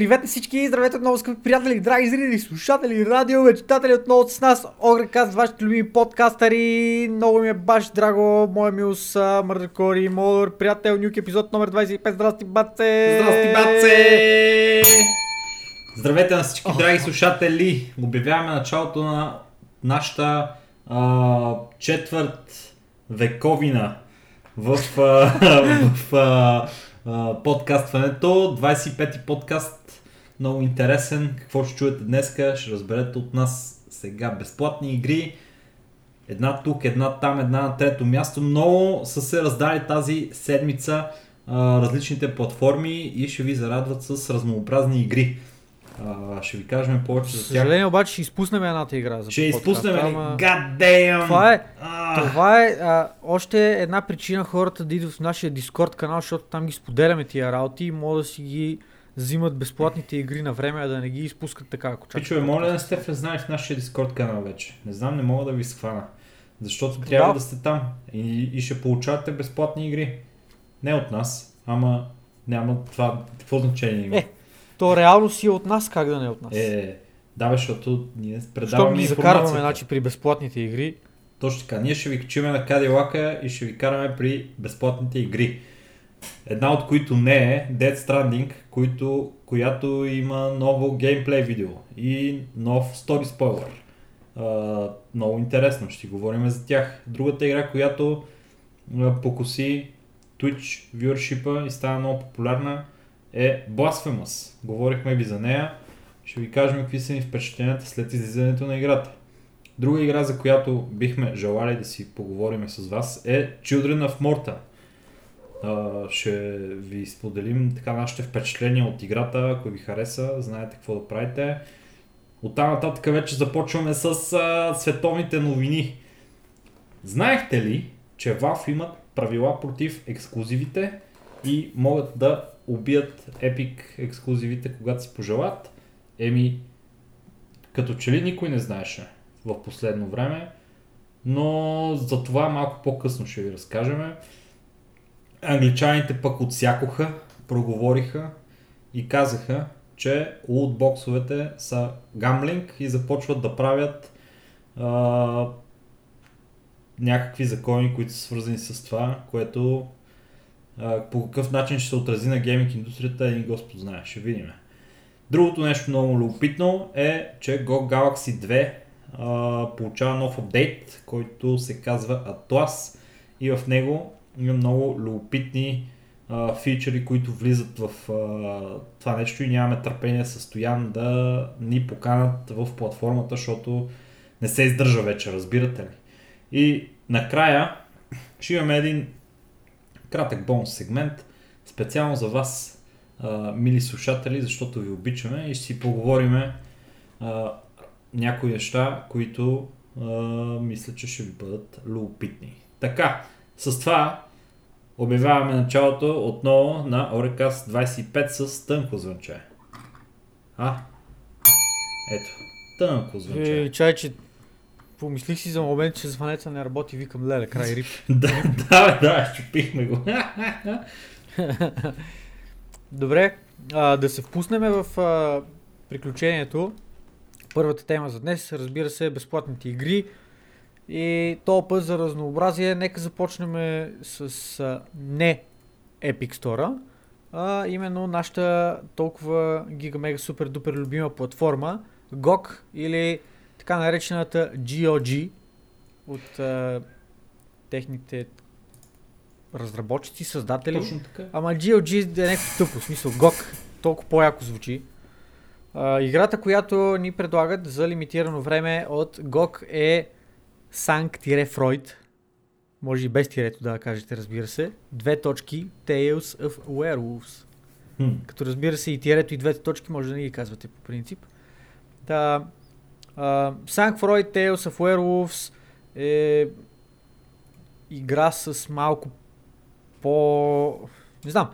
Привет на всички, здравейте отново, скъпи приятели, драги зрители, слушатели, радио, мечтатели, отново с нас, Огрекаст, вашите любими подкастъри, много ми е баш драго, моя милс, Мърдакори, Модър, приятел, нюк, епизод номер 25, здрасти, баце! Здрасти, баце! Здравейте на всички драги слушатели! Обявяваме началото на нашата а, четвърт вековина в, а, в а, подкастването. 25-ти подкаст, много интересен. Какво ще чуете днеска, ще разберете от нас сега. Безплатни игри, една тук, една там, една на трето място. Много са се раздали тази седмица а, различните платформи и ще ви зарадват с разнообразни игри. А, ще ви кажем повече За тях. съжаление обаче ще изпуснем едната игра. За Ще изпуснем ли? ама- God damn! Това е, това е а, още една причина хората да идват в нашия Дискорд канал, защото там ги споделяме тия работи и могат да си ги взимат безплатните игри на време, а да не ги изпускат така, ако чакат. Пичове, моля да не сте влезнали в нашия Дискорд канал вече. Не знам, не мога да ви схвана. Защото трябва Да. да сте там и, и ще получавате безплатни игри. Не от нас, ама няма това. Какво значение има? Е, То реално си е от нас, как да не е от нас. е да, бе, защото ние Щом предаваме ги информацията. закарваме значи, при безплатните игри, Точно така. Ние ще ви качиме на Кадилака и ще ви караме при безплатните игри. Една от които не е Dead Stranding, които, която има ново геймплей видео и нов стори спойлер. Много интересно, ще говорим за тях. Другата игра, която а, покоси Twitch viewership и стана много популярна е Blasphemous. Говорихме ви за нея. Ще ви кажем какви са ни впечатленията след излизането на играта. Друга игра, за която бихме желали да си поговорим с вас е Children of Morta. Ще ви споделим така нашите впечатления от играта, ако ви хареса, знаете какво да правите. От там нататък вече започваме с а, световните новини. Знаехте ли, че Valve имат правила против ексклюзивите и могат да убият Epic ексклюзивите, когато си пожелат? Еми, като че ли никой не знаеше в последно време, но за това малко по-късно ще ви разкажем. Англичаните пък отсякоха, проговориха и казаха, че лутбоксовете са гамблинг и започват да правят а, някакви закони, които са свързани с това, което а, по какъв начин ще се отрази на гейминг индустрията, един Господ знае, ще видим. Другото нещо много любопитно е, че Go Galaxy 2 а, получава нов апдейт, който се казва Atlas и в него има много любопитни а, фичери, които влизат в а, това нещо и нямаме търпение с Стоян да ни поканат в платформата, защото не се издържа вече, разбирате ли. И накрая ще имаме един кратък бонус сегмент, специално за вас, а, мили слушатели, защото ви обичаме и ще си поговориме а, някои неща, които а, мисля, че ще ви бъдат любопитни. Така, с това обявяваме началото отново на Орекас 25 с тънко звънче. А? Ето, тънко звънче. е, чай, че помислих си за момент, че звънеца не работи, викам леле, край рип. да, да, да, щупихме го. Добре, а, да се впуснем в а, приключението. Първата тема за днес, разбира се, безплатните игри. И то път за разнообразие, нека започнем с а, не Epic Store, а именно нашата толкова гига мега супер дупер любима платформа GOG или така наречената GOG от а, техните разработчици, създатели. Точно така. Ама GOG е някакво тъпо, смисъл GOG, толкова по-яко звучи. А, играта, която ни предлагат за лимитирано време от GOG е Sank-Freud. Може и без тирето да кажете, разбира се. Две точки Tales of Werewolves. Хм. Като разбира се и тирето и двете точки може да не ги казвате по принцип. Та, а, Sank-Freud Tales of Werewolves е игра с малко по... Не знам,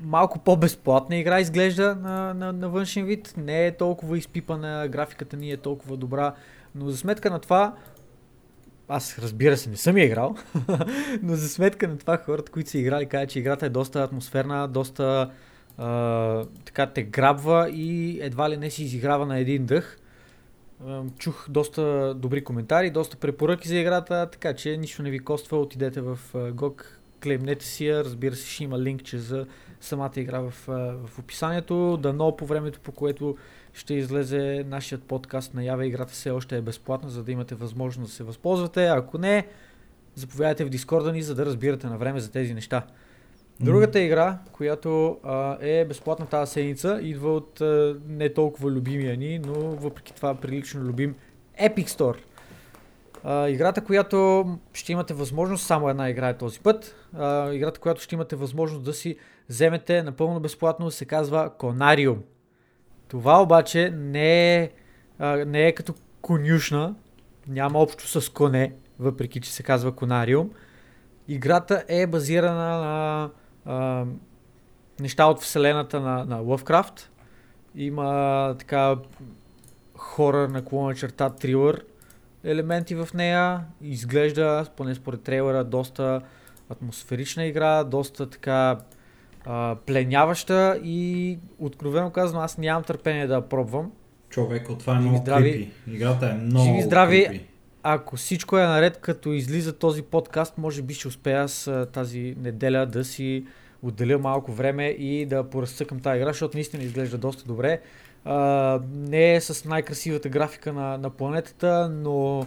малко по-безплатна игра изглежда на, на, на външен вид. Не е толкова изпипана, графиката ни е толкова добра, но за сметка на това аз разбира се не съм я играл, но за сметка на това хората, които са играли, казват, че играта е доста атмосферна, доста а, така те грабва и едва ли не си изиграва на един дъх. А, чух доста добри коментари, доста препоръки за играта, така че нищо не ви коства, отидете в GOG, клеймнете си я, разбира се ще има линкче за самата игра в, в описанието. Дано по времето, по което ще излезе нашият подкаст наяве, играта все още е безплатна, за да имате възможност да се възползвате. Ако не, заповядайте в Дискорда ни, за да разбирате на време за тези неща. Другата игра, която а, е безплатна тази седмица, идва от а, не толкова любимия ни, но въпреки това прилично любим Epic Store. А, играта, която ще имате възможност, само една игра е този път, а, играта, която ще имате възможност да си вземете напълно безплатно, се казва Conaриum. Това обаче не е, а, не е като конюшна, няма общо с коне, въпреки че се казва Конариум. Играта е базирана на а, неща от вселената на, на Lovecraft. Има така хора на клона черта трилър елементи в нея. Изглежда, поне според трейлера, доста атмосферична игра, доста така а, пленяваща и откровено казвам, аз нямам търпение да я пробвам. Човек, това е много здрави. крипи. Играта е много Живи здрави. крипи. Ако всичко е наред, като излиза този подкаст, може би ще успея с тази неделя да си отделя малко време и да поразцъкам тази игра, защото наистина изглежда доста добре. А, не е с най-красивата графика на, на планетата, но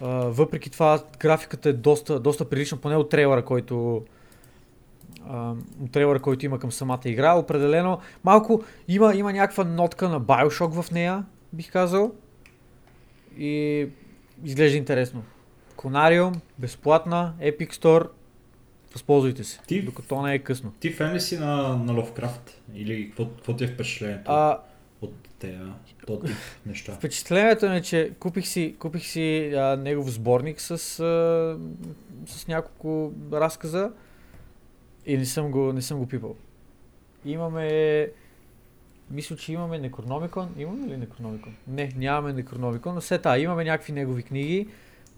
а, въпреки това графиката е доста, доста прилична, поне от трейлера, който а, от трейлера, който има към самата игра. Определено малко има, има някаква нотка на Bioshock в нея, бих казал. И изглежда интересно. Конариум, безплатна, Epic Store, възползвайте се, Ти- докато не е късно. Ти фен ли си на, на Lovecraft? Или какво, какво ти е впечатлението А, от тези тип неща? впечатлението е, че купих си, купих си а, негов сборник с, а, с няколко разказа и не съм го, не съм го пипал. Имаме мисля, че имаме Некрономикон. Имаме ли Некрономикон? Не, нямаме Некрономикон, но все та, имаме някакви негови книги,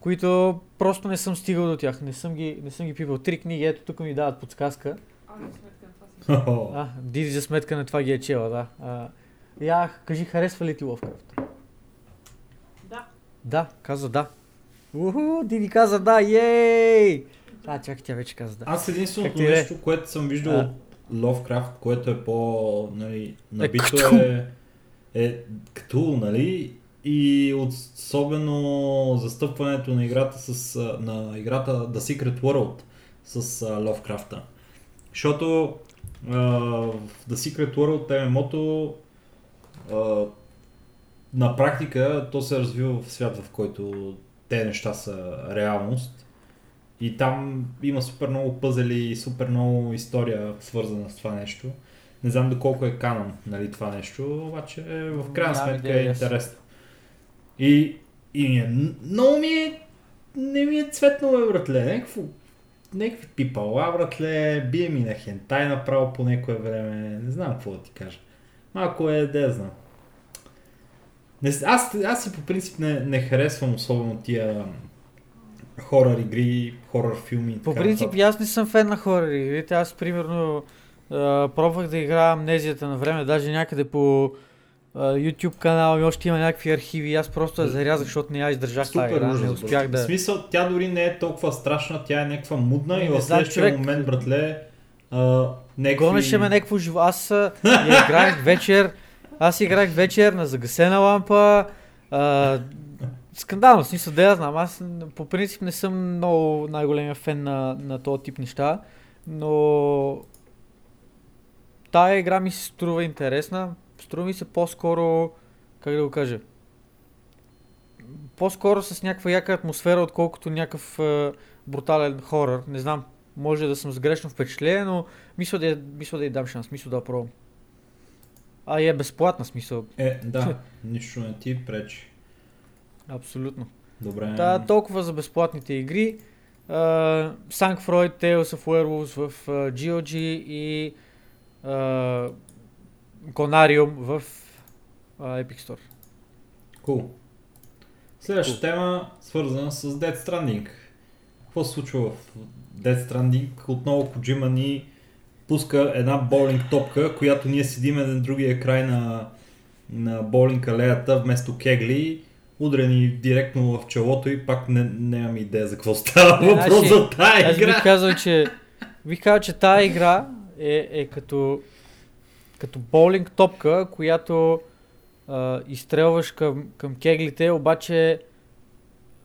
които просто не съм стигал до тях. Не съм ги, не съм ги пипал. Три книги, ето тук ми дават подсказка. А, не сметка на това си. А, Диди за сметка на това ги е чела, да. А, я, кажи, харесва ли ти Lovecraft? Да. Да, каза да. Уху, Диди каза да, ей! А, чакай, тя вече каза да. Аз единственото е? нещо, което съм виждал А. Lovecraft, което е по нали, набито Ктул. е, е Ктул, нали? И особено застъпването на играта с на играта The Secret World с а, Lovecraft. Защото а, в The Secret World ММО-то а, на практика то се развива в свят, в който те неща са реалност. И там има супер много пъзели и супер много история свързана с това нещо. Не знам доколко е канон нали, това нещо, обаче в крайна сметка е интересно. И, и ми е, много ми е, не ми е цветно, бе, братле, някакво, някакви пипала, братле, бие ми на хентай направо по някое време, не знам какво да ти кажа. Малко е, да знам. Не, аз, аз си по принцип не, не харесвам особено тия хорър игри, хорър филми. По така принцип, и аз не съм фен на хорър игрите. Аз, примерно, а, пробвах да играя амнезията на време, даже някъде по а, YouTube канала ми още има някакви архиви. Аз просто я зарязах, защото не я издържах тази Супер игра. ужас, Не успях В да... смисъл, тя дори не е толкова страшна, тя е някаква мудна Не, и в следващия човек. момент, братле, а, някакви... Гонеше ме някакво живо. Аз я играех вечер. Аз играх вечер на загасена лампа. А, скандално, в смисъл да я знам. Аз по принцип не съм много най-големия фен на, на този тип неща, но тая игра ми се струва интересна. Струва ми се по-скоро, как да го кажа, по-скоро с някаква яка атмосфера, отколкото някакъв е, брутален хорър. Не знам, може да съм с грешно впечатление, но мисля да, мисля да й дам шанс, мисля да пробвам. А е безплатна смисъл, Е, да, нищо не ти пречи. Абсолютно. Добре. Та, толкова за безплатните игри. Uh, Sankfroid, Tales of Werewolves в uh, GOG и uh, Conarium в uh, Epic Store. Cool. Следващата тема, свързана с Dead Stranding. Какво се случва в Dead Stranding? Отново Kojima ни пуска една боулинг топка, която ние седиме на другия край на, на боулинг алеята вместо кегли, удрени директно в челото и пак не, нямам идея за какво става Не, въпрос значи, за тая Аз игра. бих казал, че бих казал, че тази игра е, е като, като боулинг топка, която а, изстрелваш към, към кеглите, обаче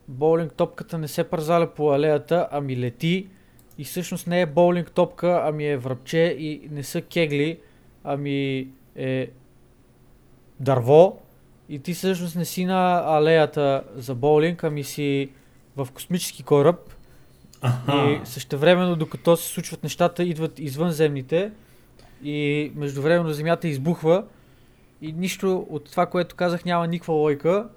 боулинг топката не се пързаля по алеята, ами лети и всъщност не е боулинг топка, ами е връбче и не са кегли, ами е дърво и ти всъщност не си на алеята за боулинг, ами си в космически кораб Аха. и същевременно, докато се случват нещата, идват извънземните и междувременно Земята избухва и нищо от това, което казах, няма никаква лойка.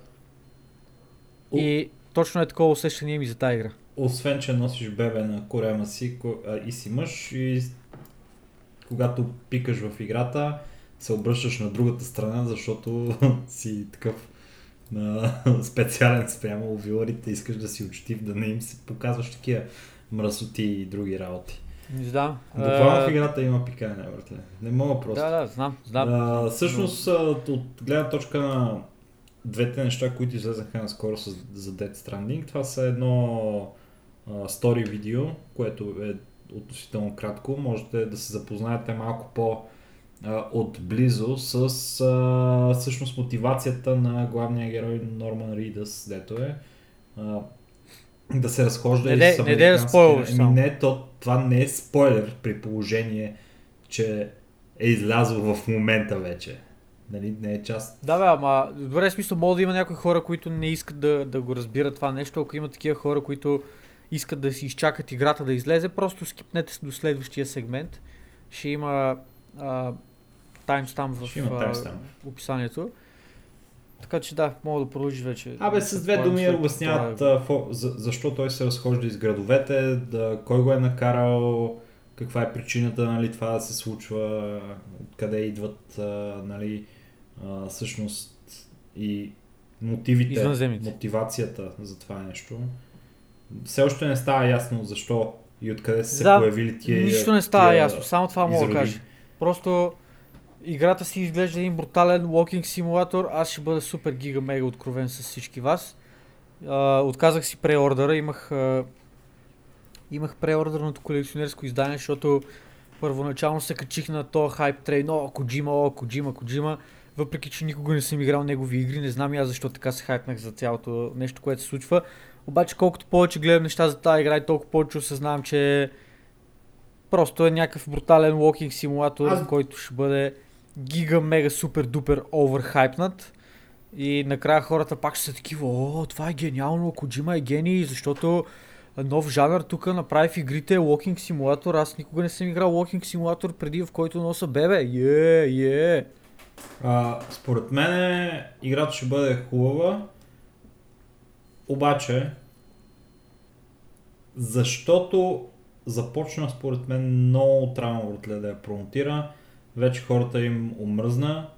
О. И точно е такова усещане ми за тази игра. Освен, че носиш бебе на корема си и си мъж и когато пикаш в играта, се обръщаш на другата страна, защото си такъв а, специален спрямо виларите, искаш да си учтив, да не им се показваш такива мръсоти и други работи. Знам. Буквално в играта има пикане, братле. Не мога просто. Да, да, знам, знам. А, всъщност, а, от гледна точка на двете неща, които излезаха наскоро с, за Dead Stranding, това са едно стори видео, което е относително кратко. Можете да се запознаете малко по отблизо с а, всъщност мотивацията на главния герой Норман Ридъс, дето е. А, да се разхожда Не и с не спойлваш Еми само. не, то, това не е спойлер при положение, че е излязъл в момента вече. Нали, не е част. Да, бе, ама добре, смисъл, мога да има някои хора, които не искат да, да го разбират това нещо. Ако има такива хора, които искат да си изчакат играта да излезе, просто скипнете до следващия сегмент. Ще има а, таймстамп в таймстамп. описанието. Така че да, мога да продължиш вече. Абе, с две думи след обясняват за, защо той се разхожда из градовете, да, кой го е накарал, каква е причината нали, това да се случва, откъде идват нали, а, всъщност и мотивите, мотивацията за това нещо. Все още не става ясно защо и откъде са се Да, появили тия Нищо не става тия ясно, само това мога да кажа. Просто играта си изглежда един брутален walking симулатор. Аз ще бъда супер гига мега откровен с всички вас. А, отказах си преордъра, имах, а, имах преордърното колекционерско издание, защото първоначално се качих на този хайп трейн, о, Коджима, о, Коджима, Коджима. Въпреки, че никога не съм играл негови игри, не знам и аз защо така се хайпнах за цялото нещо, което се случва. Обаче колкото повече гледам неща за тази игра и толкова повече осъзнавам, че просто е някакъв брутален walking симулатор, Аз- който ще бъде гига, мега, супер, дупер оверхайпнат. И накрая хората пак ще са такива, о, това е гениално, Коджима е гений, защото нов жанр тук направи в игрите walking симулатор. Аз никога не съм играл walking симулатор преди, в който носа бебе. Е, е. А, според мен играта ще бъде хубава, обаче защото започна според мен много братле, да я промотира, вече хората им омръзна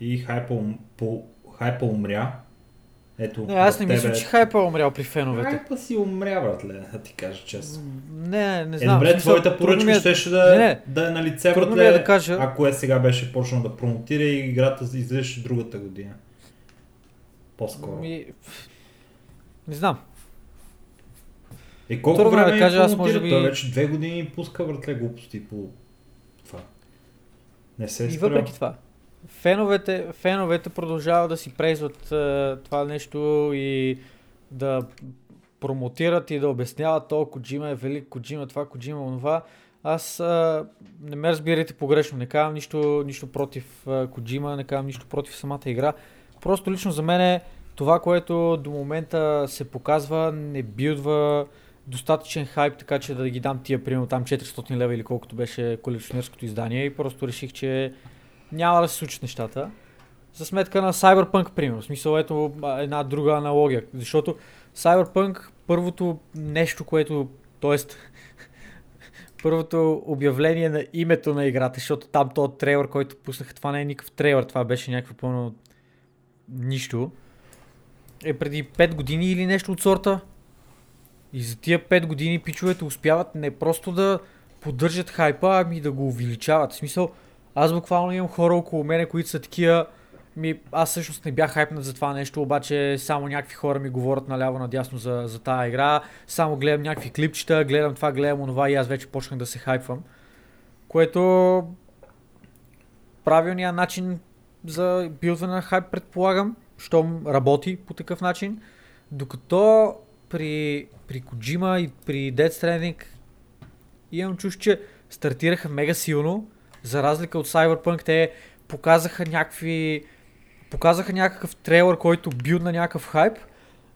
и хайпа, по, хайпа умря. Ето, Не, аз не тебе- мисля, че хайпа е умрял при феновете. Хайпа си умря, братле, да ти кажа честно. Не, не Е, знам. в добре, смисъл, твоята трудно ми поръчка е- щеше да, Не, да е на лице, братле, е да кажа. ако е сега беше почнал да промотира и играта излизаше другата година. По-скоро. Ми... Не знам. Е, колко Трудно е време да кажа, аз може би- Той вече две години пуска въртле глупости по. Не се е И въпреки това, феновете, феновете продължават да си презват е, това нещо и да промотират и да обясняват, то Коджима е велик, Коджима това, Коджима онова. Аз а, не ме разбирайте погрешно, не казвам нищо, нищо против а, Коджима, не казвам нищо против самата игра. Просто лично за мен е това, което до момента се показва, не билдва достатъчен хайп, така че да ги дам тия, примерно там 400 лева или колкото беше колекционерското издание и просто реших, че няма да се случат нещата. За сметка на Cyberpunk, примерно. В смисъл, ето една друга аналогия. Защото Cyberpunk, първото нещо, което, т.е. първото обявление на името на играта, защото там този трейлър, който пуснаха, това не е никакъв трейлър, това беше някакво пълно нищо. Е преди 5 години или нещо от сорта. И за тия 5 години пичовете успяват не просто да поддържат хайпа, ами да го увеличават. В смисъл, аз буквално имам хора около мене, които са такива, ми, аз всъщност не бях хайпнат за това нещо, обаче само някакви хора ми говорят наляво надясно за, за тази игра, само гледам някакви клипчета, гледам това, гледам онова и аз вече почнах да се хайпвам. Което правилният начин за билдване на хайп предполагам, щом работи по такъв начин. Докато при, при Kojima и при Dead Stranding имам чуш, че стартираха мега силно, за разлика от Cyberpunk, те показаха някакви показаха някакъв трейлър, който бил на някакъв хайп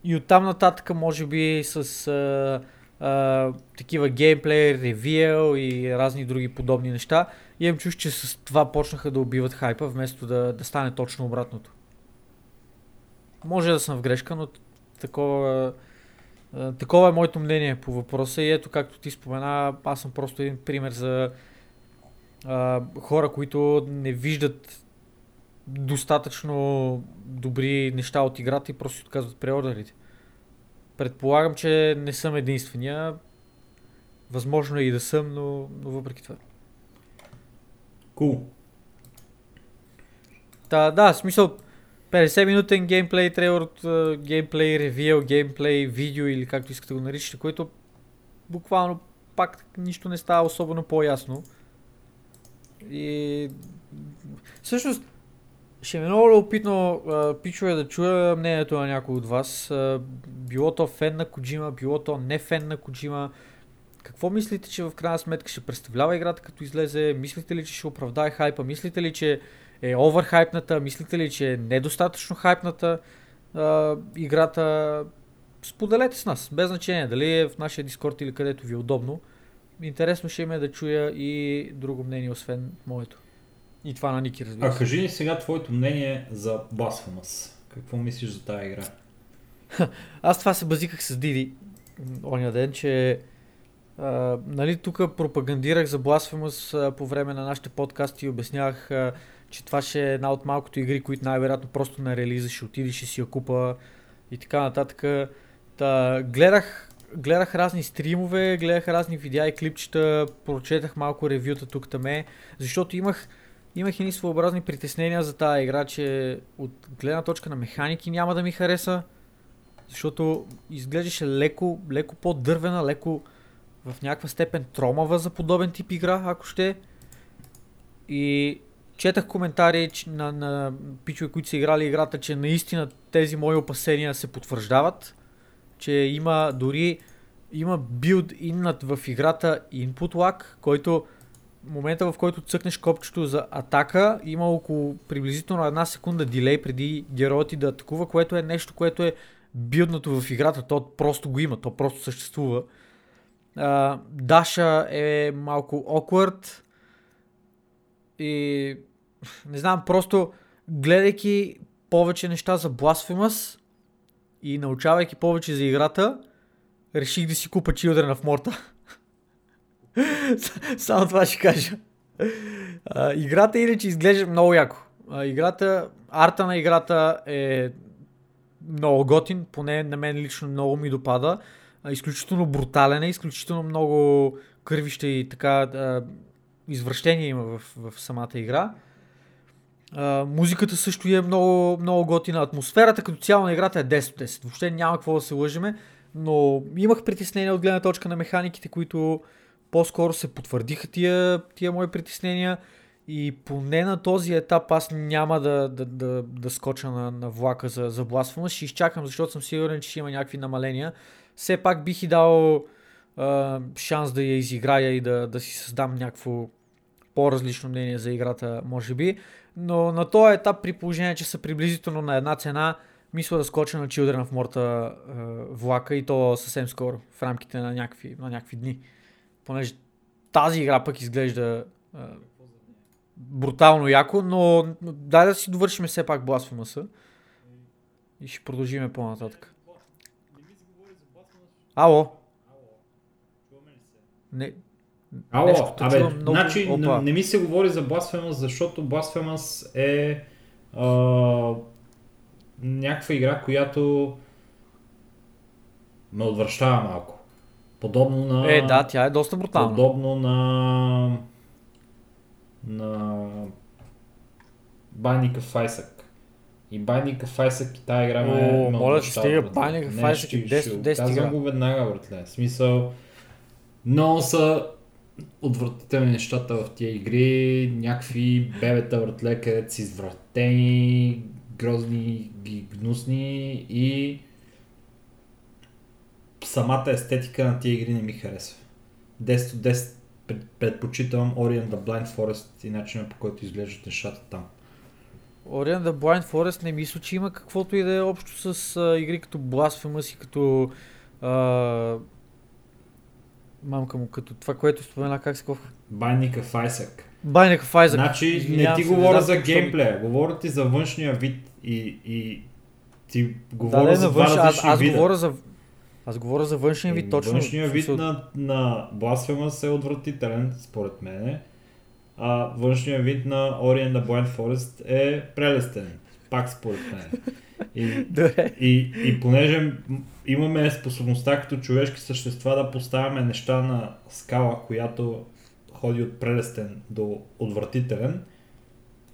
и оттам нататък може би с а, а, такива геймплей, ревил и разни други подобни неща. Имам чуш, че с това почнаха да убиват хайпа, вместо да, да стане точно обратното. Може да съм в грешка, но такова, такова е моето мнение по въпроса и ето както ти спомена, аз съм просто един пример за а, хора, които не виждат достатъчно добри неща от играта и просто отказват преордерите. Предполагам, че не съм единствения. Възможно е и да съм, но, но въпреки това. Cool. Та, да, смисъл 50 минутен геймплей трейлер от геймплей ревил, геймплей видео или както искате го наричате, което буквално пак нищо не става особено по-ясно. И всъщност ще ми е много любопитно, пичове, да чуя мнението на някой от вас. Било то фен на Коджима, било то не фен на Коджима. Какво мислите, че в крайна сметка ще представлява играта като излезе? Мислите ли, че ще оправдае хайпа? Мислите ли, че е оверхайпната? Мислите ли, че е недостатъчно хайпната а, играта? Споделете с нас, без значение дали е в нашия дискорд или където ви е удобно. Интересно ще ме да чуя и друго мнение, освен моето. И това на Ники, разбира А се. кажи ни сега твоето мнение за Blasphemous. Какво мислиш за тази игра? Аз това се базиках с Диди оня ден, че а, нали, тук пропагандирах за Blasphemous а, по време на нашите подкасти и обяснявах, а, че това ще е една от малкото игри, които най-вероятно просто на релиза ще отиде, ще си я купа и така нататък. Та, гледах, гледах разни стримове, гледах разни видеа и клипчета, прочетах малко ревюта тук таме, защото имах имах едни своеобразни притеснения за тази игра, че от гледна точка на механики няма да ми хареса, защото изглеждаше леко, леко по-дървена, леко в някаква степен тромава за подобен тип игра, ако ще. И четах коментари на, на пичове, които са играли играта, че наистина тези мои опасения се потвърждават, че има дори има билд иннат в играта input lag, който момента в който цъкнеш копчето за атака, има около приблизително една секунда дилей преди героят ти да атакува, което е нещо, което е билднато в играта. То просто го има, то просто съществува. Даша е малко awkward и не знам, просто гледайки повече неща за Blasphemous и научавайки повече за играта, реших да си купа Children of Morta. Само това ще кажа. А, играта иначе изглежда много яко. А, играта, арта на играта е много готин, поне на мен лично много ми допада. А, изключително брутален е, изключително много кървища и така а, извращения има в, в самата игра. Музиката също е много, много готина. Атмосферата като цяло на играта е 10 от 10. Въобще няма какво да се лъжеме, но имах притеснения от гледна точка на механиките, които по-скоро се потвърдиха тия, тия мои притеснения и поне на този етап аз няма да, да, да, да скоча на, на влака за, за Blasphemous. Ще изчакам, защото съм сигурен, че ще има някакви намаления. Все пак бих и дал а, шанс да я изиграя и да, да си създам някакво по-различно мнение за играта, може би. Но на този етап, при положение, че са приблизително на една цена, мисля да скоча на Children of Morta а, влака и то съвсем скоро, в рамките на някакви, на някакви дни. Понеже тази игра пък изглежда а, брутално яко, но но дай да си довършим все пак Blasphemous и ще продължиме по-нататък. Ало? Не, Ало, Нещо абе, много- значи опа. не, не ми се говори за Blasphemous, защото Blasphemous е а, някаква игра, която ме отвръщава малко. Подобно на... Е, да, тя е доста брутална. Подобно на... на... Binding of Isaac. И Binding of Isaac и тази игра ме О, ме моля, отвращава, стига. Binding of Isaac ще- е 10 ще от 10 Казвам го веднага, братле. Смисъл, много са отвратителни нещата в тия игри, някакви бебета, братле, където са извратени, грозни, ги гнусни и самата естетика на тия игри не ми харесва. 10 от 10 пред- предпочитам Ori and the Blind Forest и начинът по който изглеждат нещата там. Ori and the Blind Forest не мисля, че има каквото и да е общо с а, игри като Blasphemous и като а, мамка му, като това, което спомена, как се of Isaac. Binding of Isaac. Значи не ти се, говоря знам за ми- геймплея, говоря ти за външния вид и, и ти Да, говоря не, за на външ... аз, аз вида. говоря за аз говоря за външния вид, Еми, точно. Външния вид на, на Blasphemous е отвратителен, според мен. А външния вид на and the Blind Forest е прелестен. Пак според мен. И, Добре. и, и понеже имаме способността като човешки същества да поставяме неща на скала, която ходи от прелестен до отвратителен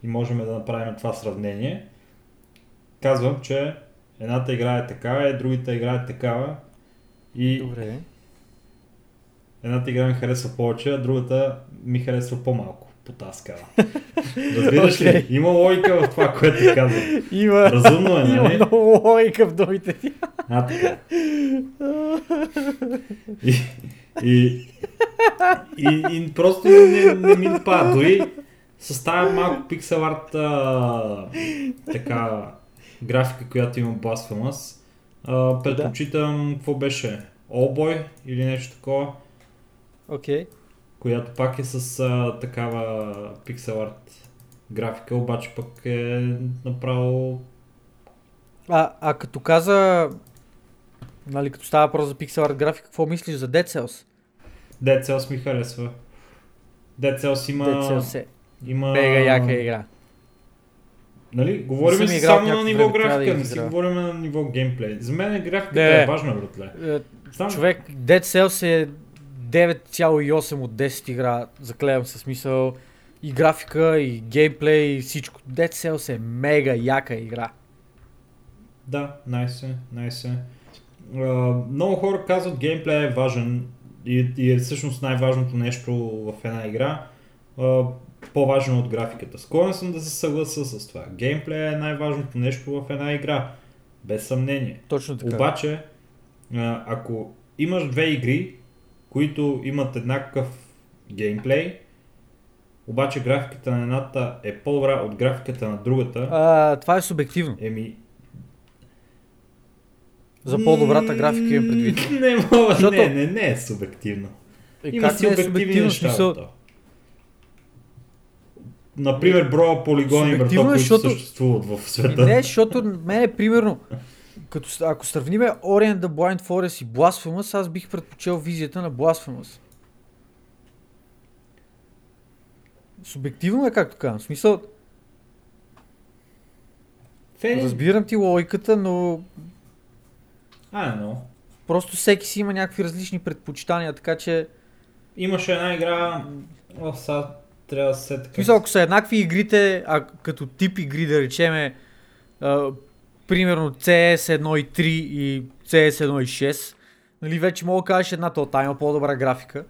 и можем да направим това сравнение, казвам, че едната игра е такава, и другата игра е такава и Добре. едната игра ми харесва повече, а другата ми харесва по-малко по тази скала. Разбираш ли? Окей. Има логика в това, което ти казвам. Има, Разумно е, има нали? много логика в думите ти. А, така. И, и, и, и просто не, не ми пада. Дори с тази малко пиксел арт а, така графика, която има Blasphemous, предпочитам, какво беше? Allboy или нещо такова, Окей. Която пак е с а, такава пиксел арт графика, обаче пък е направо А, а като каза, нали, като става въпрос за пиксел арт графика, какво мислиш за Dead Cells? Dead Cells ми харесва. Dead Cells има... Dead Cells е има... мега яка игра. Нали? Говорим си само на ниво време, трябва да графика, не си говорим на ниво геймплей. За мен графиката Не. е важна, братле. Е, Знам, Човек, Dead Cells е 9,8 от 10 игра, заклевам се смисъл. И графика, и геймплей, и всичко. Dead Cells е мега яка игра. Да, найс е, найс е. Много хора казват геймплей е важен и, и е всъщност най-важното нещо в една игра. А, по-важно от графиката. Склонен съм да се съгласа с това. Геймплей е най-важното нещо в една игра. Без съмнение. Точно така. Обаче, ако имаш две игри, които имат еднакъв геймплей, обаче графиката на едната е по-добра от графиката на другата, А, това е субективно. еми... За по-добрата графика имам предвид. Не мога, Защото- не, не, не е субективно. Е, Има как си е обективни субективно неща. смисъл? Например, броя полигони Субективно е, които защото- съществуват в света. не, защото мен примерно, като, ако сравниме Ori and the Blind Forest и Blasphemous, аз бих предпочел визията на Blasphemous. Субективно е, както казвам. В смисъл, Фери... разбирам ти логиката, но А, но. просто всеки си има някакви различни предпочитания, така че... Имаше една игра... О, сега трябва да се така... смисъл, ако са еднакви игрите, а като тип игри да речеме, примерно CS 1 и 3 и CS 1 и 6, нали, вече мога да кажеш едната от тая има по-добра графика,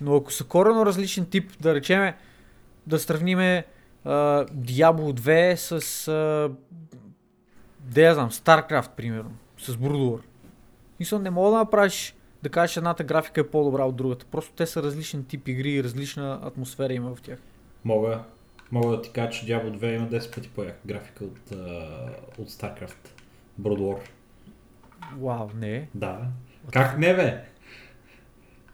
но ако са корено различен тип, да речеме, да сравниме а, Diablo 2 с, а, да я знам, StarCraft, примерно, с Brood. Мисля, не мога да направиш да кажеш едната графика е по-добра от другата. Просто те са различен тип игри и различна атмосфера има в тях. Мога. Мога да ти кажа, че Diablo 2 има 10 пъти по-яка графика от, а, от StarCraft. Brood War. Вау, не. Да. Как не, бе?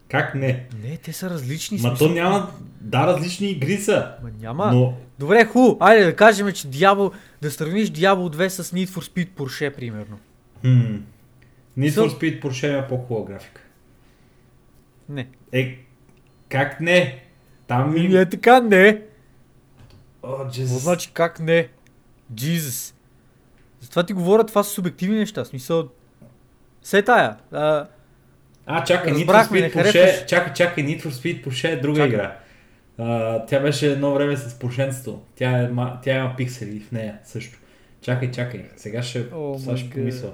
Как не? Не, те са различни. Ма смисъл. то няма... Да, различни игри са. Ма няма. Но Добре, хубаво. Айде да кажем, че Diablo, да сравниш Diablo 2 с Need for Speed Porsche, примерно. Хм. Need So- for Speed Porsche има по-хубава графика. Не. Е, как не? Там Ми ми... е така, не. О, Какво Jesus. значи как не? Jesus. Затова ти говоря, това са субективни неща. Смисъл, се тая. А, А, чакай, Need for Speed Porsche, чакай, чакай, Need for Speed Porsche е друга Чакай. игра. А, тя беше едно време с поршенството. Тя, е, тя има пиксели в нея също. Чакай, чакай, сега ще, сега ще помисля.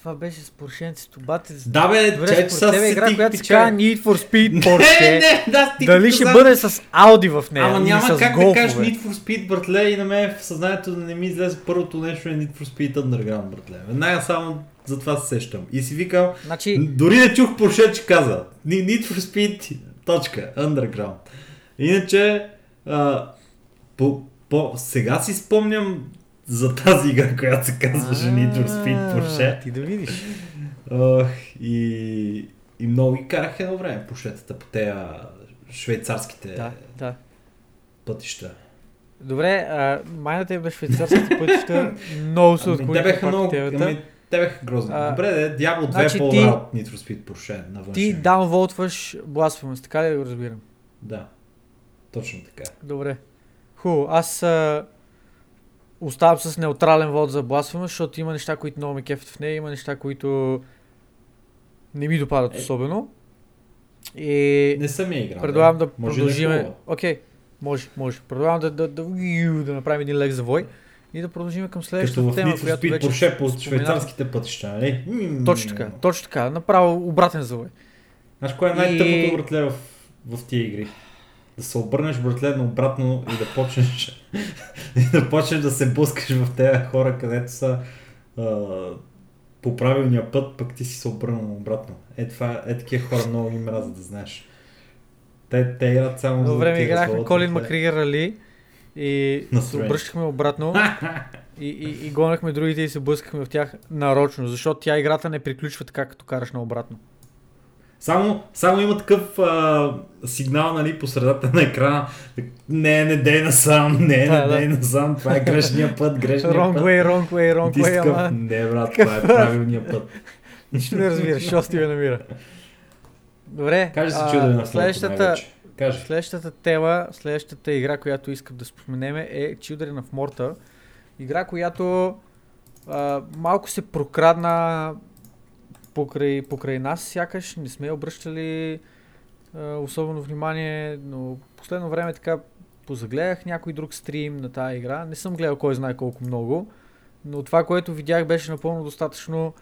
Това беше с поршенцето. Бате, Да бе, Добре, че според тебе игра, сетих, която се казва Need for Speed Не, Porsche. не, да, ти Дали ще знам. бъде с Ауди в нея? Ама няма с как голфове? да кажеш Need for Speed, братле, и на мен в съзнанието да не ми излезе първото нещо е Need for Speed Underground, братле. Веднага само за това се сещам. И си викам, Значи, дори не чух Porsche, че каза. Need for Speed, точка, Underground. Иначе, а, по, по, сега си спомням за тази игра, която се казваше Need for Speed Porsche. Ти да видиш. Ох, и, и много ги карах едно време пошетата по тези швейцарските Да, да. пътища. Добре, а, майната е швейцарските пътища. Много се Ами, те отклонихме бяха много, ами, те бяха грозни. А, Добре, де, Diablo 2 значи е по ти- от Need for Speed Porsche на. Ти даунволтваш Blasphemous, така ли да го разбирам? Да, точно така. Добре. Хубаво, аз а, оставам с неутрален вод за Blasphemous, защото има неща, които много ме кефят в нея, има неща, които не ми допадат Е. особено. И Не съм я играл. предлагам да Може да е продължиме. Окей, може, може. Предлагам да, да, да, да, да направим един лек завой и да продължим към Като следващата в тема, която Speed вече Porsche по швейцарските пътища, нали? Точно така, точно така. Направо обратен завой. Знаеш кое е И- най-тъпото, братле, в, в тия игри? Да се обърнеш, братле, обратно и да почнеш и да почнеш да се блъскаш в тези хора, където са а, по правилния път, пък ти си се обърнал обратно. Е, това, е такива хора много ги мразят да знаеш. Те, те играт само да време играхме Колин братле. Макригър Рали и се обръщахме обратно и, и, и гонахме другите и се блъскахме в тях нарочно, защото тя играта не приключва така, като караш наобратно. Само, само има такъв а, сигнал нали, по средата на екрана. Не, не дей насам, не, Да, не да. дей насам, това е грешния път, грешния Wrong път. way, wrong way, wrong Ти way, ама не брат, това е правилния път. нищо не разбираш, що ти ме намира. Добре, Кажи се чудо на следващата, Кажи. следващата тема, следващата игра, която искам да споменем е Children of Morta. Игра, която а, малко се прокрадна покрай, покрай нас, сякаш не сме обръщали а, особено внимание, но последно време така позагледах някой друг стрим на тази игра. Не съм гледал кой знае колко много, но това, което видях беше напълно достатъчно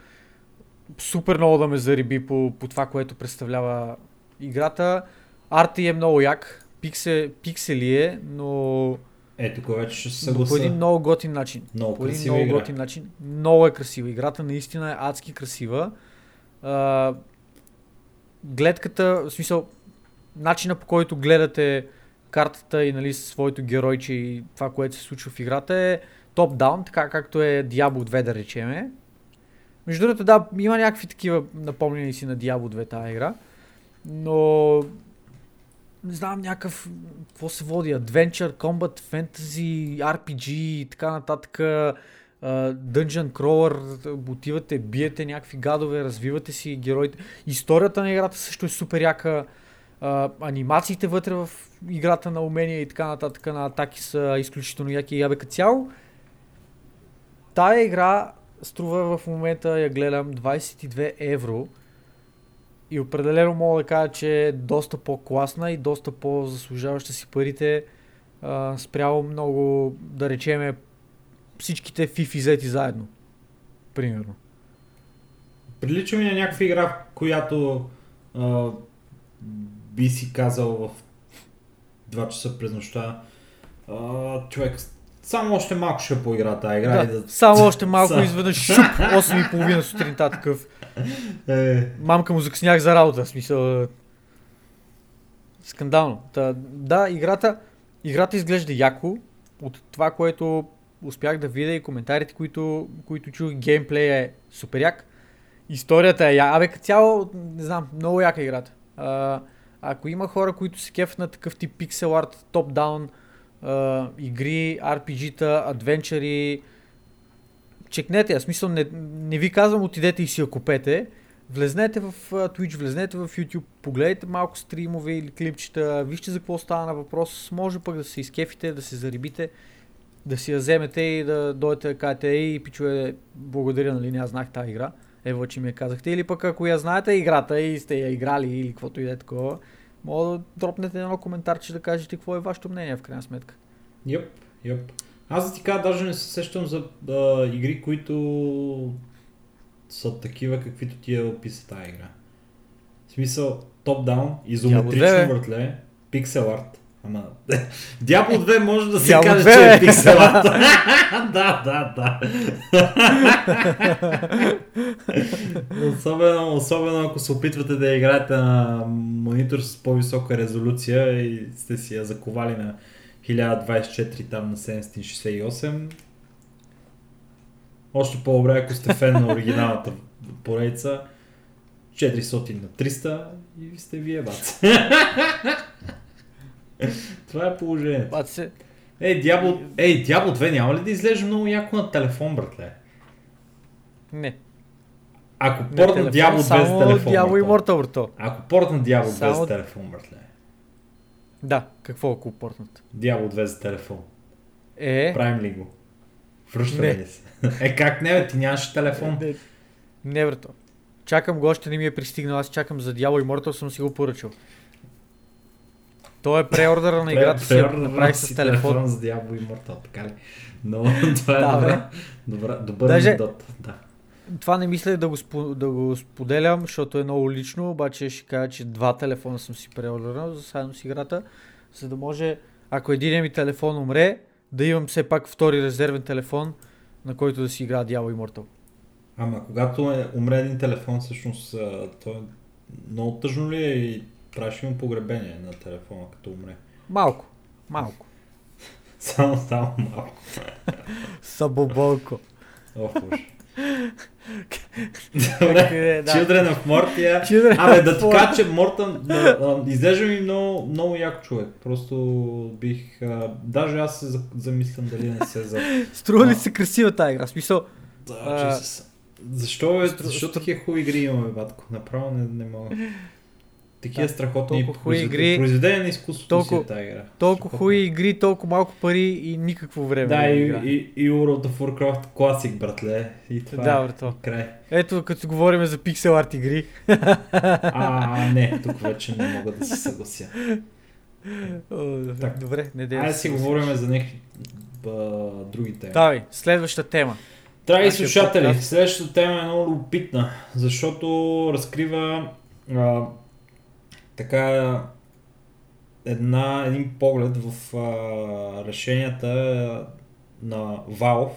супер много да ме зариби по, по това, което представлява играта. Арти е много як, пиксе, пиксели е, но, Е, тук вече ще се но по един съгласа. много готин начин. Много По един красива много игра. готин начин. Много е красива. Играта наистина е адски красива. Гледката, в смисъл, начина по който гледате картата и нали, своето геройче и това, което се случва в играта е топ-даун, така както е Diablo 2 да речеме. Между другото, да, има някакви такива напомнени си на Diablo 2 тази игра, но не знам, някакъв, какво се води, Adventure, Combat, Fantasy, RPG и така нататък, Dungeon Crawler, отивате, биете някакви гадове, развивате си героите. Историята на играта също е супер яка, анимациите вътре в играта на умения и така нататък на атаки са изключително яки и като цяло. Тая игра струва в момента, я гледам, 22 евро. И определено мога да кажа, че е доста по-класна и доста по-заслужаваща си парите а, спрямо много, да речеме, всичките FIFA взети заедно. Примерно. Прилича ми на някаква игра, в която а, би си казал в 2 часа през нощта а, човек, само още малко ще поигра тази игра. и Да, да... само още малко Са- изведнъж шуп, 8.30 сутринта такъв. Е, Мамка му закъснях за работа, в смисъл. Скандално. Та, да, играта, играта изглежда яко. От това, което успях да видя и коментарите, които, които чух, геймплея е супер як. Историята е я. Абе, цяло, не знам, много яка играта. А, ако има хора, които се кефят на такъв тип пиксел арт, топ-даун, игри, RPG-та, адвенчъри, чекнете, я. смисъл не, не ви казвам отидете и си я купете, влезнете в Twitch, влезнете в YouTube, погледайте малко стримове или клипчета, вижте за какво става на въпрос, може пък да се изкефите, да се зарибите, да си я вземете и да дойдете да кажете, ей, пичове, благодаря, нали, не аз знах тази игра. Ево, че ми я казахте. Или пък ако я знаете играта и сте я играли или каквото и да е такова, мога да дропнете едно коментарче да кажете какво е вашето мнение в крайна сметка. Йоп, йоп. Аз да ти кажа, даже не се сещам за а, игри, които са такива, каквито ти я описа тази игра. В смисъл, топ-даун, изометрично Diablo 2, бе. въртле, пиксел арт. Ама, Diablo 2 може да се Diablo каже, 2, че е бе. пиксел арт. да, да, да. особено, особено ако се опитвате да играете на монитор с по-висока резолюция и сте си я заковали на 1024 там на 768. Още по-добре, ако сте фен на оригиналната поредица. 400 на 300 и сте вие, бац. Това е положението. Бат се, Ей, Diablo, ей, Diablo 2 няма ли да излезе много яко на телефон, братле? не. Ако Не портна телефон, Diablo 2 само с телефон, Diablo брато. Immortal, брато. Ако портна Diablo 2 Само- с телефон, братле. Да, какво ако портнат? Diablo 2 за телефон. Е, Правим ли го? Връщаме ли се? Е, как не, бе, ти нямаш телефон. Не, не брато. Чакам го, още не ми е пристигнал. Аз чакам за Diablo Immortal, съм си го поръчал. То е преордъра на играта си, направих с си телефон. за Diablo Immortal, така ли? Но това е Да, добра, добра, добър Даже- анекдот. Да. Това не мисля да го, спо, да го споделям, защото е много лично, обаче ще кажа, че два телефона съм си преордърнал за заедно с играта, за да може, ако един ми телефон умре, да имам все пак втори резервен телефон, на който да си игра Diablo Immortal. Ама когато е, умре един телефон, всъщност, а, то е много тъжно ли е и ли му погребение на телефона, като умре? Малко, малко. Само, само малко. Сабоболко. Ох, Добре, е, да. Children of Mortia. Children Абе, да така, че Мортън, да, изглежда ми много, много як човек. Просто бих, а, даже аз се за- замислям дали не се за... Струва ли се красива тази игра? Смисъл, Да, А, Jesus. Защо, е, защо такива хубави игри имаме, батко? Направо не, не мога. Такива Да, страхотни произвед- игри, произведения на изкуството толкова- си е тази игра. толкова хубави игри, толкова малко пари и никакво време. Да, и, игра. и, и World of Warcraft Classic, братле. И това Да, е брато. край. Ето, като говорим за пиксел арт игри. А, не, тук вече не мога да се съглася. Так. Добре, не дей Айде да си говорим за някакви други теми. Давай, следваща тема. Драги слушатели, следващата тема е много любопитна, защото разкрива а, така една, един поглед в а, решенията на Valve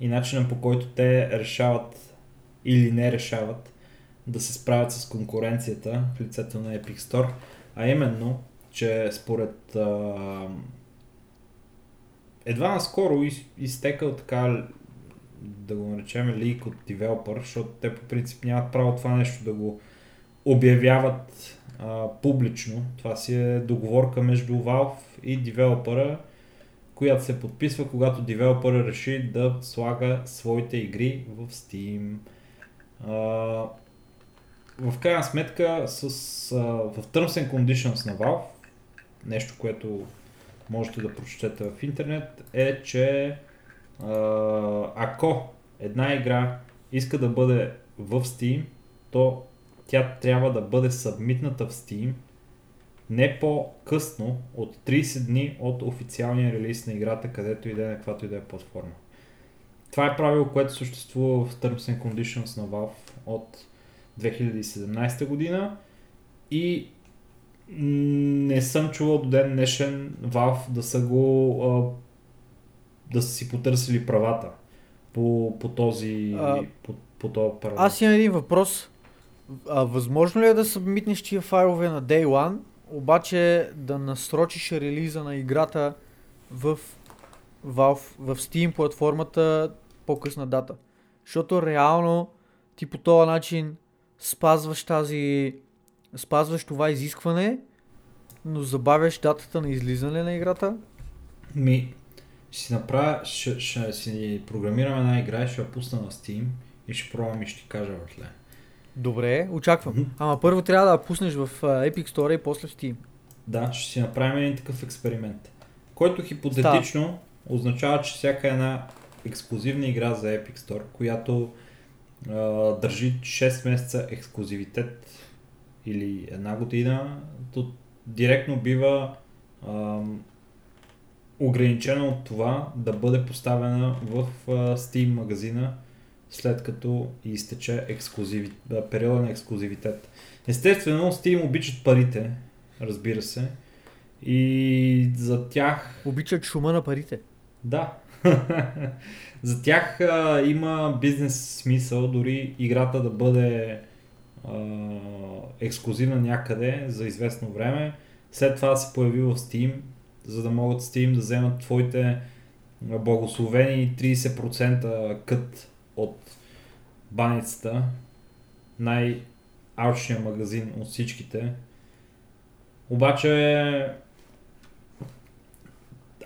и начина по който те решават или не решават да се справят с конкуренцията в лицето на Epic Store, а именно, че според а, едва наскоро из, изтекал така да го наречем лик от девелопър, защото те по принцип нямат право това нещо да го обявяват а, публично. Това си е договорка между Valve и девелопъра, която се подписва, когато девелопъра реши да слага своите игри в Steam. А, в крайна сметка с, а, в Terms and Conditions на Valve, нещо, което можете да прочетете в интернет, е, че а, ако една игра иска да бъде в Steam, то тя трябва да бъде събмитната в Steam не по-късно от 30 дни от официалния релиз на играта, където и да е на каквато и да е платформа. Това е правило, което съществува в Terms and Conditions на Valve от 2017 година и не съм чувал до ден днешен Valve да са го да са си потърсили правата по, по този А, по, по този парадокс. Аз имам един въпрос. А, възможно ли е да събмитнеш тия файлове на Day One, обаче да насрочиш релиза на играта в Valve, в Steam платформата по-късна дата? Защото реално ти по този начин спазваш тази спазваш това изискване, но забавяш датата на излизане на играта. Ми, ще си направя, ще, ще си програмирам една игра и ще я пусна на Steam и ще пробвам и ще ти кажа въртле. Добре, очаквам. Мгм. Ама първо трябва да пуснеш в Epic Store и после в Steam. Да, ще си направим един такъв експеримент. Който хипотетично означава, че всяка една ексклюзивна игра за Epic Store, която а, държи 6 месеца ексклюзивитет или една година, то директно бива а, ограничена от това да бъде поставена в а, Steam магазина след като изтече ексклюзиви... периода на ексклюзивитет. Естествено, Steam обичат парите, разбира се. И за тях Обичат шума на парите. да. За тях а, има бизнес смисъл, дори играта да бъде а, ексклюзивна някъде за известно време. След това се появи в Steam, за да могат Steam да вземат твоите благословени 30% кът от баницата. Най-алчният магазин от всичките. Обаче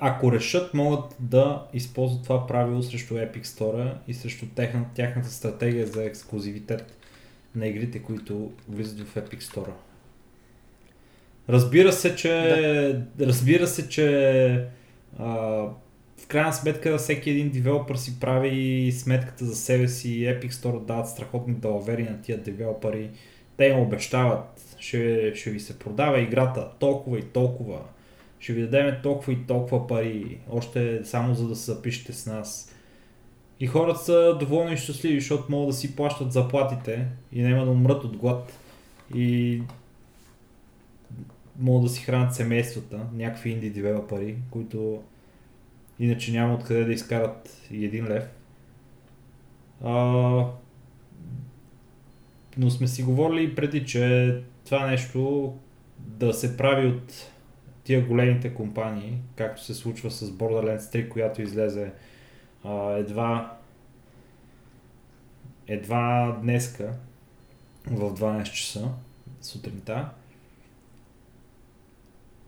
ако решат, могат да използват това правило срещу Epic Store и срещу техна, тяхната стратегия за ексклюзивитет на игрите, които влизат в Epic Store. Разбира се, че, да. разбира се, че а, в крайна сметка всеки един девелопър си прави сметката за себе си. Epic Store дават страхотни далавери на тия девелопери. Те им обещават, ще, ще ви се продава играта толкова и толкова ще ви дадем толкова и толкова пари, още само за да се запишете с нас. И хората са доволни и щастливи, защото могат да си плащат заплатите и няма да умрат от глад. И могат да си хранят семействата, някакви инди девелопери, които иначе няма откъде да изкарат и един лев. А, но сме си говорили преди, че това нещо да се прави от тия големите компании, както се случва с Borderlands 3, която излезе а, едва едва днеска в 12 часа сутринта.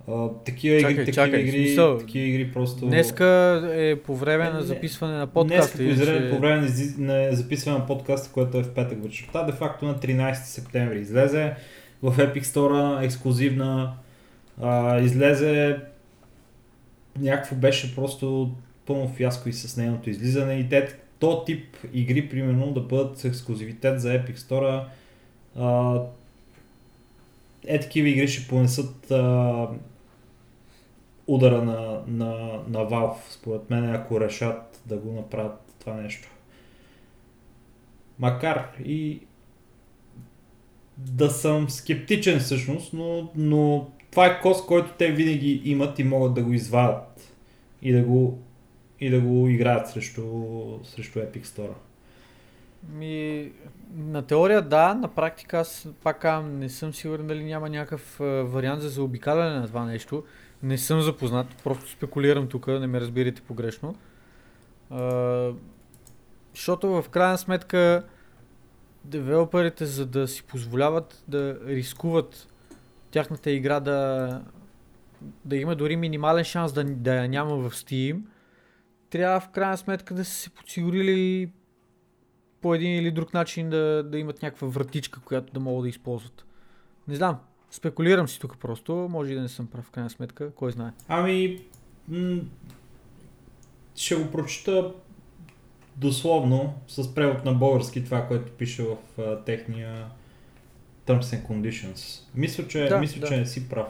А, такива Чакай, игри, такива, чакай, игри, смисъл, такива игри просто... Днеска е по време Не, на не. записване на подкаста. Днес по, иначе- по време на записване на подкаста, което е в петък вечерта, де факто на 13 септември излезе в Epic Store ексклюзивна а, излезе някакво беше просто пълно фиаско и с нейното излизане и те, то тип игри, примерно, да бъдат с ексклюзивитет за Epic Store, а, е такива игри ще понесат а, удара на, на, на Valve, според мен, ако решат да го направят това нещо. Макар и да съм скептичен всъщност, но, но това е кост, който те винаги имат и могат да го извадят и да го, и да го играят срещу, срещу Epic Store. Ми, на теория да, на практика аз пак не съм сигурен дали няма някакъв а, вариант за заобикаляне на това нещо. Не съм запознат, просто спекулирам тук, не ме разбирайте погрешно. А, защото в крайна сметка девелоперите, за да си позволяват да рискуват тяхната игра да, да има дори минимален шанс да, да я няма в Steam, трябва в крайна сметка да са се подсигурили по един или друг начин да, да имат някаква вратичка, която да могат да използват. Не знам, спекулирам си тук просто, може и да не съм прав в крайна сметка, кой знае. Ами, м- ще го прочита дословно с превод на български това, което пише в а, техния Terms and Conditions. Мисля, че, Да, мисля, да. че не си прав.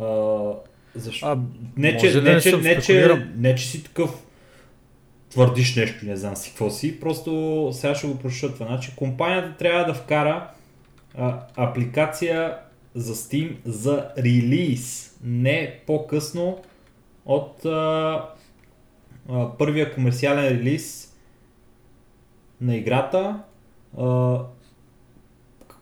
А, защо? А, не, че, да не не, че, не, че, не, че си такъв твърдиш нещо, не знам си какво си, просто сега ще го прочета това. Значи, компанията трябва да вкара а, апликация за Steam за релиз, не по-късно от а, а, първия комерциален релиз на играта а,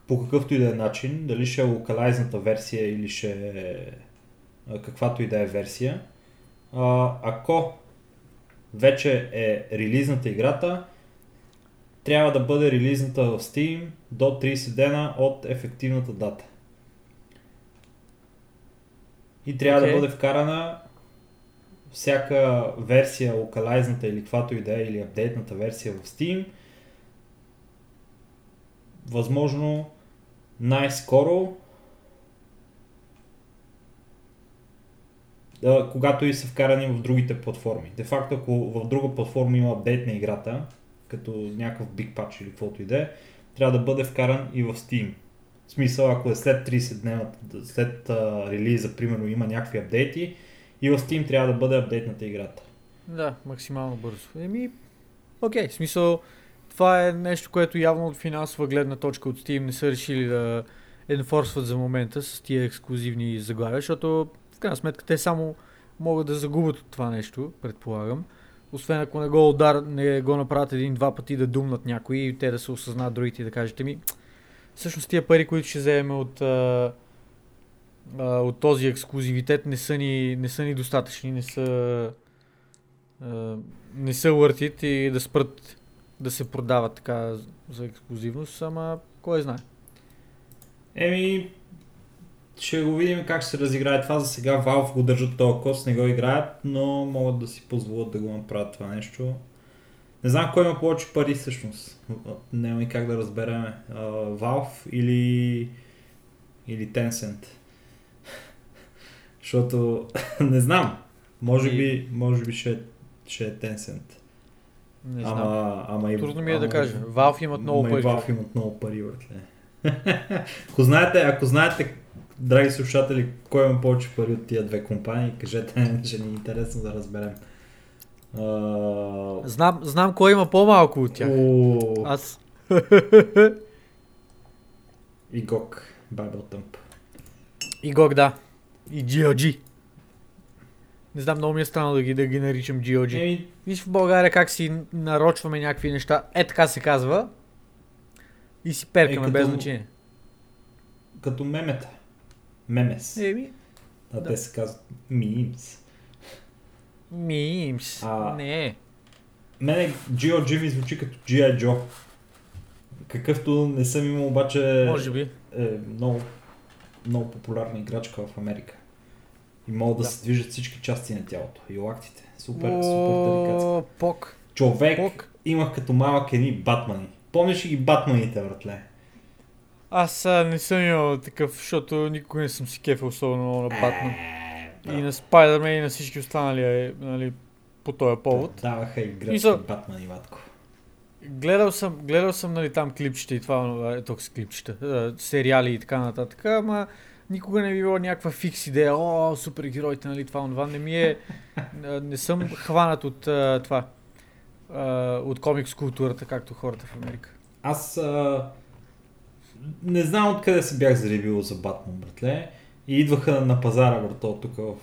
по какъвто и да е начин, дали ще е локалайзната версия или ще е каквато и да е версия. А, ако вече е релизната играта, трябва да бъде релизната в Steam до 30 дена от ефективната дата. И трябва Окей. да бъде вкарана всяка версия, локалайзната или каквато и да е, или апдейтната версия в Steam, възможно най-скоро, да, когато и са вкарани в другите платформи. Де факто, ако в друга платформа има апдейт на играта като някакъв big patch или каквото и да е, трябва да бъде вкаран и в Steam. В смисъл, ако е след 30 дневна, след а, релиза, примерно има някакви апдейти, и в Steam трябва да бъде апдейтната играта. Да, максимално бързо. Еми, окей, в смисъл, това е нещо, което явно от финансова гледна точка от Steam не са решили да енфорсват за момента с тия ексклюзивни заглавия, защото в крайна сметка те само могат да загубят от това нещо, предполагам. Освен ако не го удар, не го направят един-два пъти да думнат някои и те да се осъзнат другите и да кажете ми, всъщност тия пари, които ще вземем от, а, а, от този ексклюзивитет не са ни, не са ни достатъчни, не са а, не са въртит и да спрат да се продават така за ексклюзивност, ама кой знае. Еми, ще го видим как ще се разиграе това. За сега Valve го държат този кост, не го играят, но могат да си позволят да го направят това нещо. Не знам кой има повече пари всъщност. Няма и как да разберем. Uh, Valve или, или Tencent. Защото не знам. Може И- би, може би ще, е- ще е Tencent. Не знам. Ама, ама и, Трудно ми е да ама- кажа. Valve имат много пари. Valve имат много пари, братле. ако знаете, ако знаете, драги слушатели, кой има повече пари от тия две компании, кажете, ще ни е интересно да разберем. А, Знам, знам кой има по-малко от тях. о, Аз. И GOG, Bible Thump. И GOG, да. И GOG. Не знам, много ми е странно да ги, да ги наричам GOG. Еми, Виж в България как си нарочваме някакви неща. Е, така се казва. И си перкаме Е, без като- значение. като мемета. Мемес. Еми, а да. те се казват memes. Мимс. А, Не. Мене GOG ми звучи като G.I. Joe. Какъвто не съм имал обаче... Може би. е много, много популярна играчка в Америка. И могат да, Да. се движат всички части на тялото. И лактите. Супер, супер тарикатска. О, Пок. Човек, Пок. имах като малък едни батмани. Помниш ли ги батманите, братле? Аз а, не съм имал такъв, защото никога не съм си кефил особено на Батман. Е, И на Spider-Man и на всички останали, е, нали, по този повод. Даваха играчки Мисъл- батмани, батко. Гледал съм, гледал съм нали, там клипчета и това, е, тук с клипчета, сериали и така нататък, ама никога не ми било някаква фикс идея, о, супергероите, нали, това, онова, не ми е, не съм хванат от това, от комикс културата, както хората в Америка. Аз а, не знам откъде се бях заребил за Батман, братле. И идваха на пазара, брато, тук в,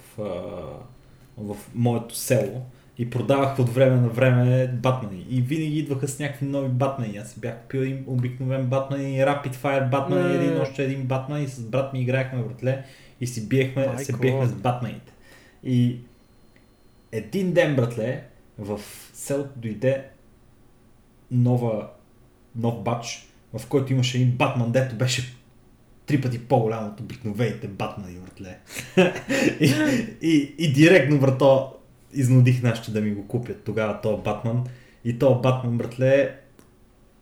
в моето село. И продавах от време на време Батмани. И винаги идваха с някакви нови Батмани. Аз си бях купил един обикновен Батман и Rapid Fire Батман и един още един Батман. И с брат ми играехме, братле. И си биехме, се Майко. биехме с Батманите. И един ден, братле, в селото дойде нова, нов бач, в който имаше един Батман, дето беше три пъти по-голям от обикновените Батмани, братле. и, и, и директно, брато, изнудих нашите да ми го купят тогава този Батман. И този Батман, братле,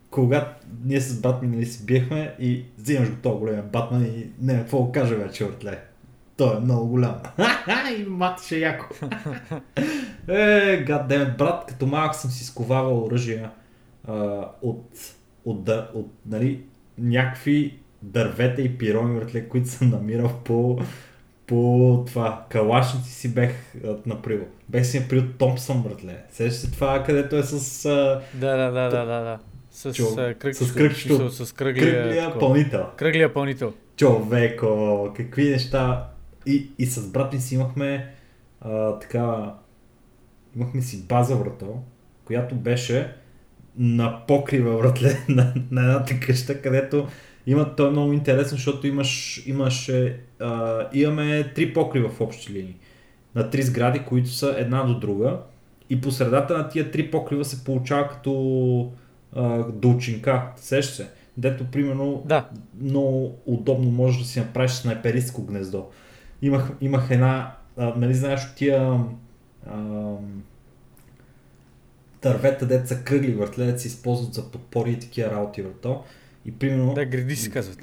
когато ние с брат ми нали, си биехме и взимаш го този големия Батман и не, какво го кажа вече, братле. Той е много голям. и матеше яко. е, гаддемет, брат, като малък съм си сковавал оръжия а, от, от, да, от нали, някакви дървета и пирони, братле, които съм намирал по, по това. Калашници си бех а, направил. Бех си направил Томпсън, братле. Сещаш се това, където е с а, Да, да, да, да, да, да. С, Чо- кръгчето, с кръгчето. смисъл, С кръглия, кръглия такова. пълнител. кръглия пълнител. Човеко, какви неща. И, и с брат ми си имахме а, така, имахме си база, брато, която беше на покрива, братле, на, на едната къща, където има, то е много интересно, защото имаш, имаше, а, имаме три покрива в общи линии. На три сгради, които са една до друга. И по средата на тия три покрива се получава като а, долчинка, сещаш се. Дето, примерно, Да, много удобно можеш да си направиш снайперистко гнездо. Имах, имах една, а, нали знаеш тия ам, дървета, деца кръгли въртле, да се използват за подпори и такива работи върто. И примерно, да, гради се казват.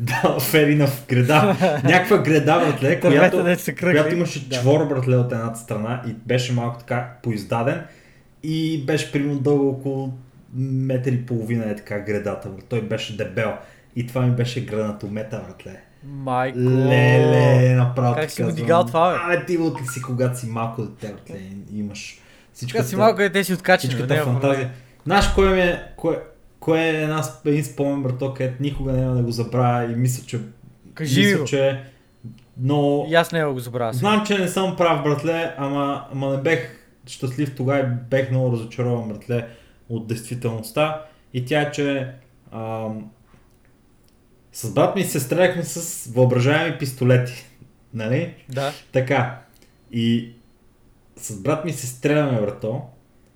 да, ферина в греда, някаква въртле, Дървета, която, кръгли. която имаше чвор братле от едната страна и беше малко така поиздаден и беше примерно дълго около метър и половина е така гредата. бе. Той беше дебел. И това ми беше гръднато мета, братле. Майко. Леле, направо Как си го дигал това, бе? Абе, ти от ли си, когато си малко дете, братле, имаш всичко. Така си малко е, те си откачени. всичката проблем. фантазия. Знаеш, кое ми е, кое, кое е една, един спомен, брато, където никога няма да го забравя и мисля, че, Кажи ми мисля, че но И аз не го забравя. Знам, че не съм прав, братле, ама, ама не бех щастлив тогава и бех много разочарован, братле, от действителността. И тя е, че ам, с брат ми се стреляхме с въображаеми пистолети. Нали? Да. Така. И с брат ми се стреляме, брато,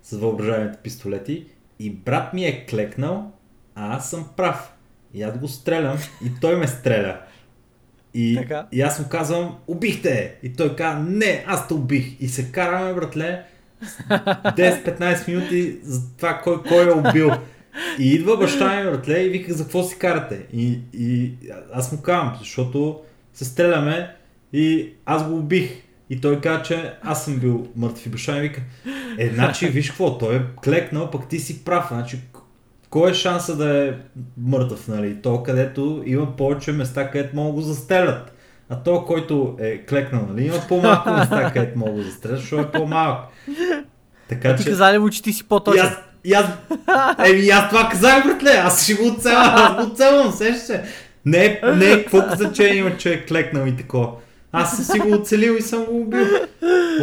с въображаемите пистолети. И брат ми е клекнал, а аз съм прав. И аз го стрелям и той ме стреля. И, Така. и аз му казвам, убихте! я!» И той казва, не, аз те убих. И се караме, братле, 10-15 минути за това кой, кой е убил. И идва баща ми, братле, и вика, за какво си карате? И, и аз му казвам, защото се стреляме и аз го убих. И той каза, че аз съм бил мъртв. И баща ми вика, е, значи, виж какво, той е клекнал, пък ти си прав. Значи, кой е шанса да е мъртъв, нали? То, където има повече места, където могат да го застрелят. А то, който е клекнал, нали, има по-малко места, където могат да застрелят, защото е по-малък. Така Ти че... казали му, че ти си И по-точен. и аз, еми, и аз това казах, братле, аз ще го оцелвам, аз го оцелвам, сещаш се. Не, не, какво значение има, че е клекнал и такова. Аз съм си го оцелил и съм го убил.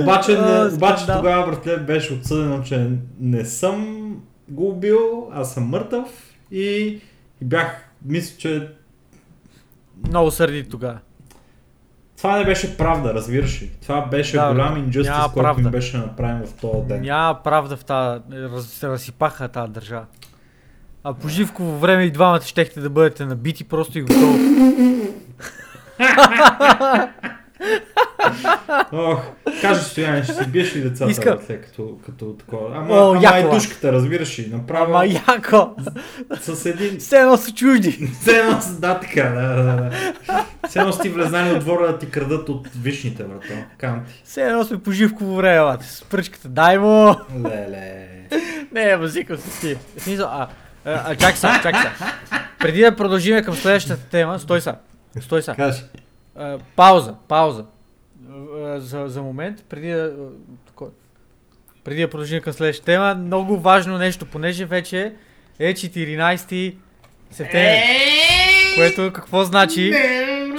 Обаче, не, обаче тогава, братле, беше отсъдено, че не съм го убил, аз съм мъртъв и, и бях, мисля, че Много сърди тогава. това не беше правда, разбираш ли. Това беше Да, голям инжустис, който ми правда. беше направен в този ден. Няма правда в тази... Раз, разсипаха тази държава. А по Живково време и двамата щехте да бъдете набити просто и готово. Ох, кажи стояне, ще си биеш ли децата, Искам. братле, като, като такова. Ама, О, ама яко, бе. душката, разбираш ли, направо Ама яко! с един... Все едно са чужди. Все едно, с- да, така, да, да, да. Все едно си влезнали от двора да ти крадат от вишните, брато. Кам ти. Все едно сме по Живково време, бате. С пръчката. Дай му! Леле. Не, базикам се ти. Смисъл, а, а, а чак са, чак са. Преди да продължим към следващата тема, стой са. Стой са. Кажи. А, пауза, пауза. А, За, за момент, преди да... Преди да продължим към следващата тема, много важно нещо, понеже вече е 14 септември. Което какво значи?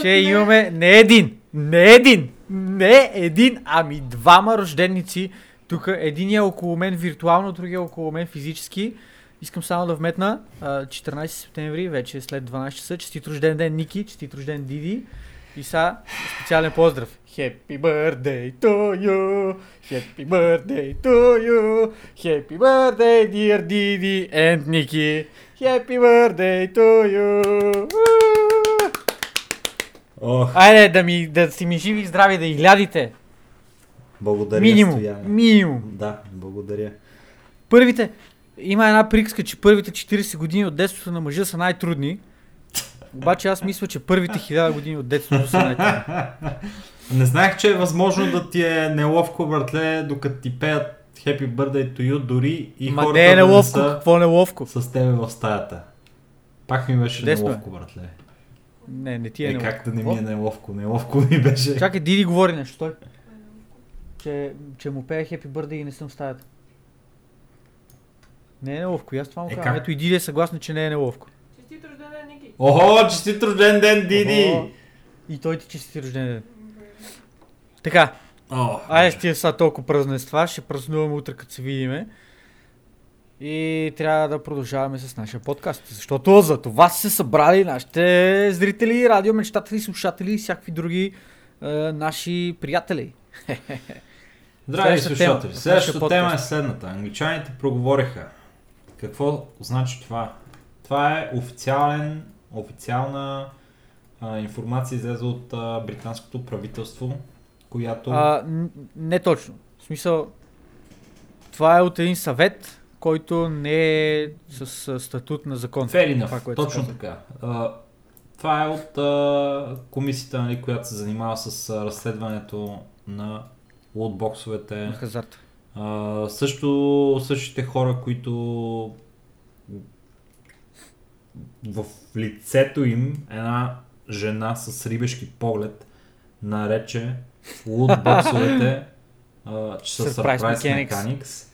Че имаме не един, не един, не един, ами двама рожденици. Тук един е около мен виртуално, другия е около мен физически. Искам само да вметна а, 14 септември, вече е след 12 часа. Честит рожден ден Ники, честит рожден Диди. И са специален поздрав. Happy birthday to you, happy birthday to you, happy birthday dear Didi and Niki, happy birthday to you. Ох, Айде да, ми, да си ми живи и здрави, да изглядите. благодаря, Минимум. Стояне. Минимум. Да, благодаря. Първите, има една приказка, че първите 40 години от детството на мъжа са най-трудни. Обаче аз мисля, че първите 1000 години от детството са най-трудни. Не знаех, че е възможно да ти е неловко, братле, докато ти пеят Happy Birthday to you, дори и Ма хората не е да не неловко, са какво е неловко? с тебе в стаята. Пак ми беше Чудесно е. неловко, братле. Не, не ти е, Е, неловко. как да не ми е неловко? Неловко ми беше. Чакай, Диди говори нещо, той. Че, че му пее Happy Birthday и не съм в стаята. Не е неловко, и аз това му Е, казвам. Ето и Диди е съгласна, че не е неловко. Честит рожден ден, Ники! Охо, честит рожден ден, Диди! Охо. И той ти чести рожден ден. Така, О, Айде стига са толкова празненства, ще празнуваме утре като се видиме. И трябва да продължаваме с нашия подкаст, защото за това са се събрали нашите зрители, радиомечтатели, слушатели и всякакви други е, наши приятели. Здрави слушатели, следващата тема е следната. Англичаните проговориха. Какво значи това? Това е официален, официална а, информация излезе от а, британското правителство, която... А, не точно. В смисъл, това е от един съвет, който не е с а, статут на закон. Се точно така. А, това е от а, комисията, нали, която се занимава с а, разследването на лотбоксовете. На хазарта. А, също същите хора, които в лицето им една жена с рибешки поглед нарече лутбоксовете, че са Surprise Surprise Mechanics. Mechanics.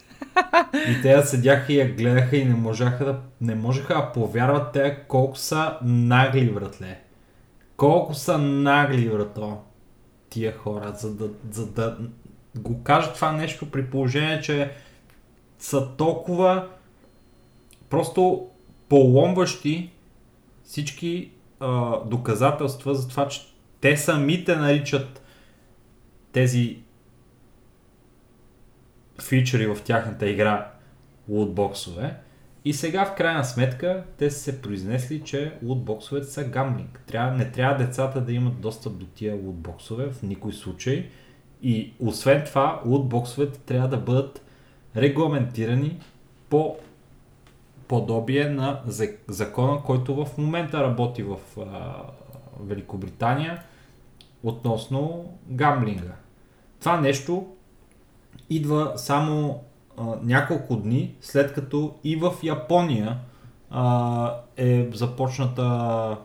И те седяха и я гледаха и не можаха да, не можеха да повярват те колко са нагли, братле. Колко са нагли, брато, тия хора, за да, за да го кажат това нещо при положение, че са толкова просто поломващи всички а, доказателства за това, че те самите наричат тези фичери в тяхната игра лутбоксове. И сега в крайна сметка те са се произнесли, че лутбоксовете са гамблинг. Трябва, не трябва децата да имат достъп до тия лутбоксове в никой случай. И освен това, лутбоксовете трябва да бъдат регламентирани по подобие на за- закона, който в момента работи в а, Великобритания относно гамблинга. Това нещо идва само а, няколко дни след като и в Япония а, е започната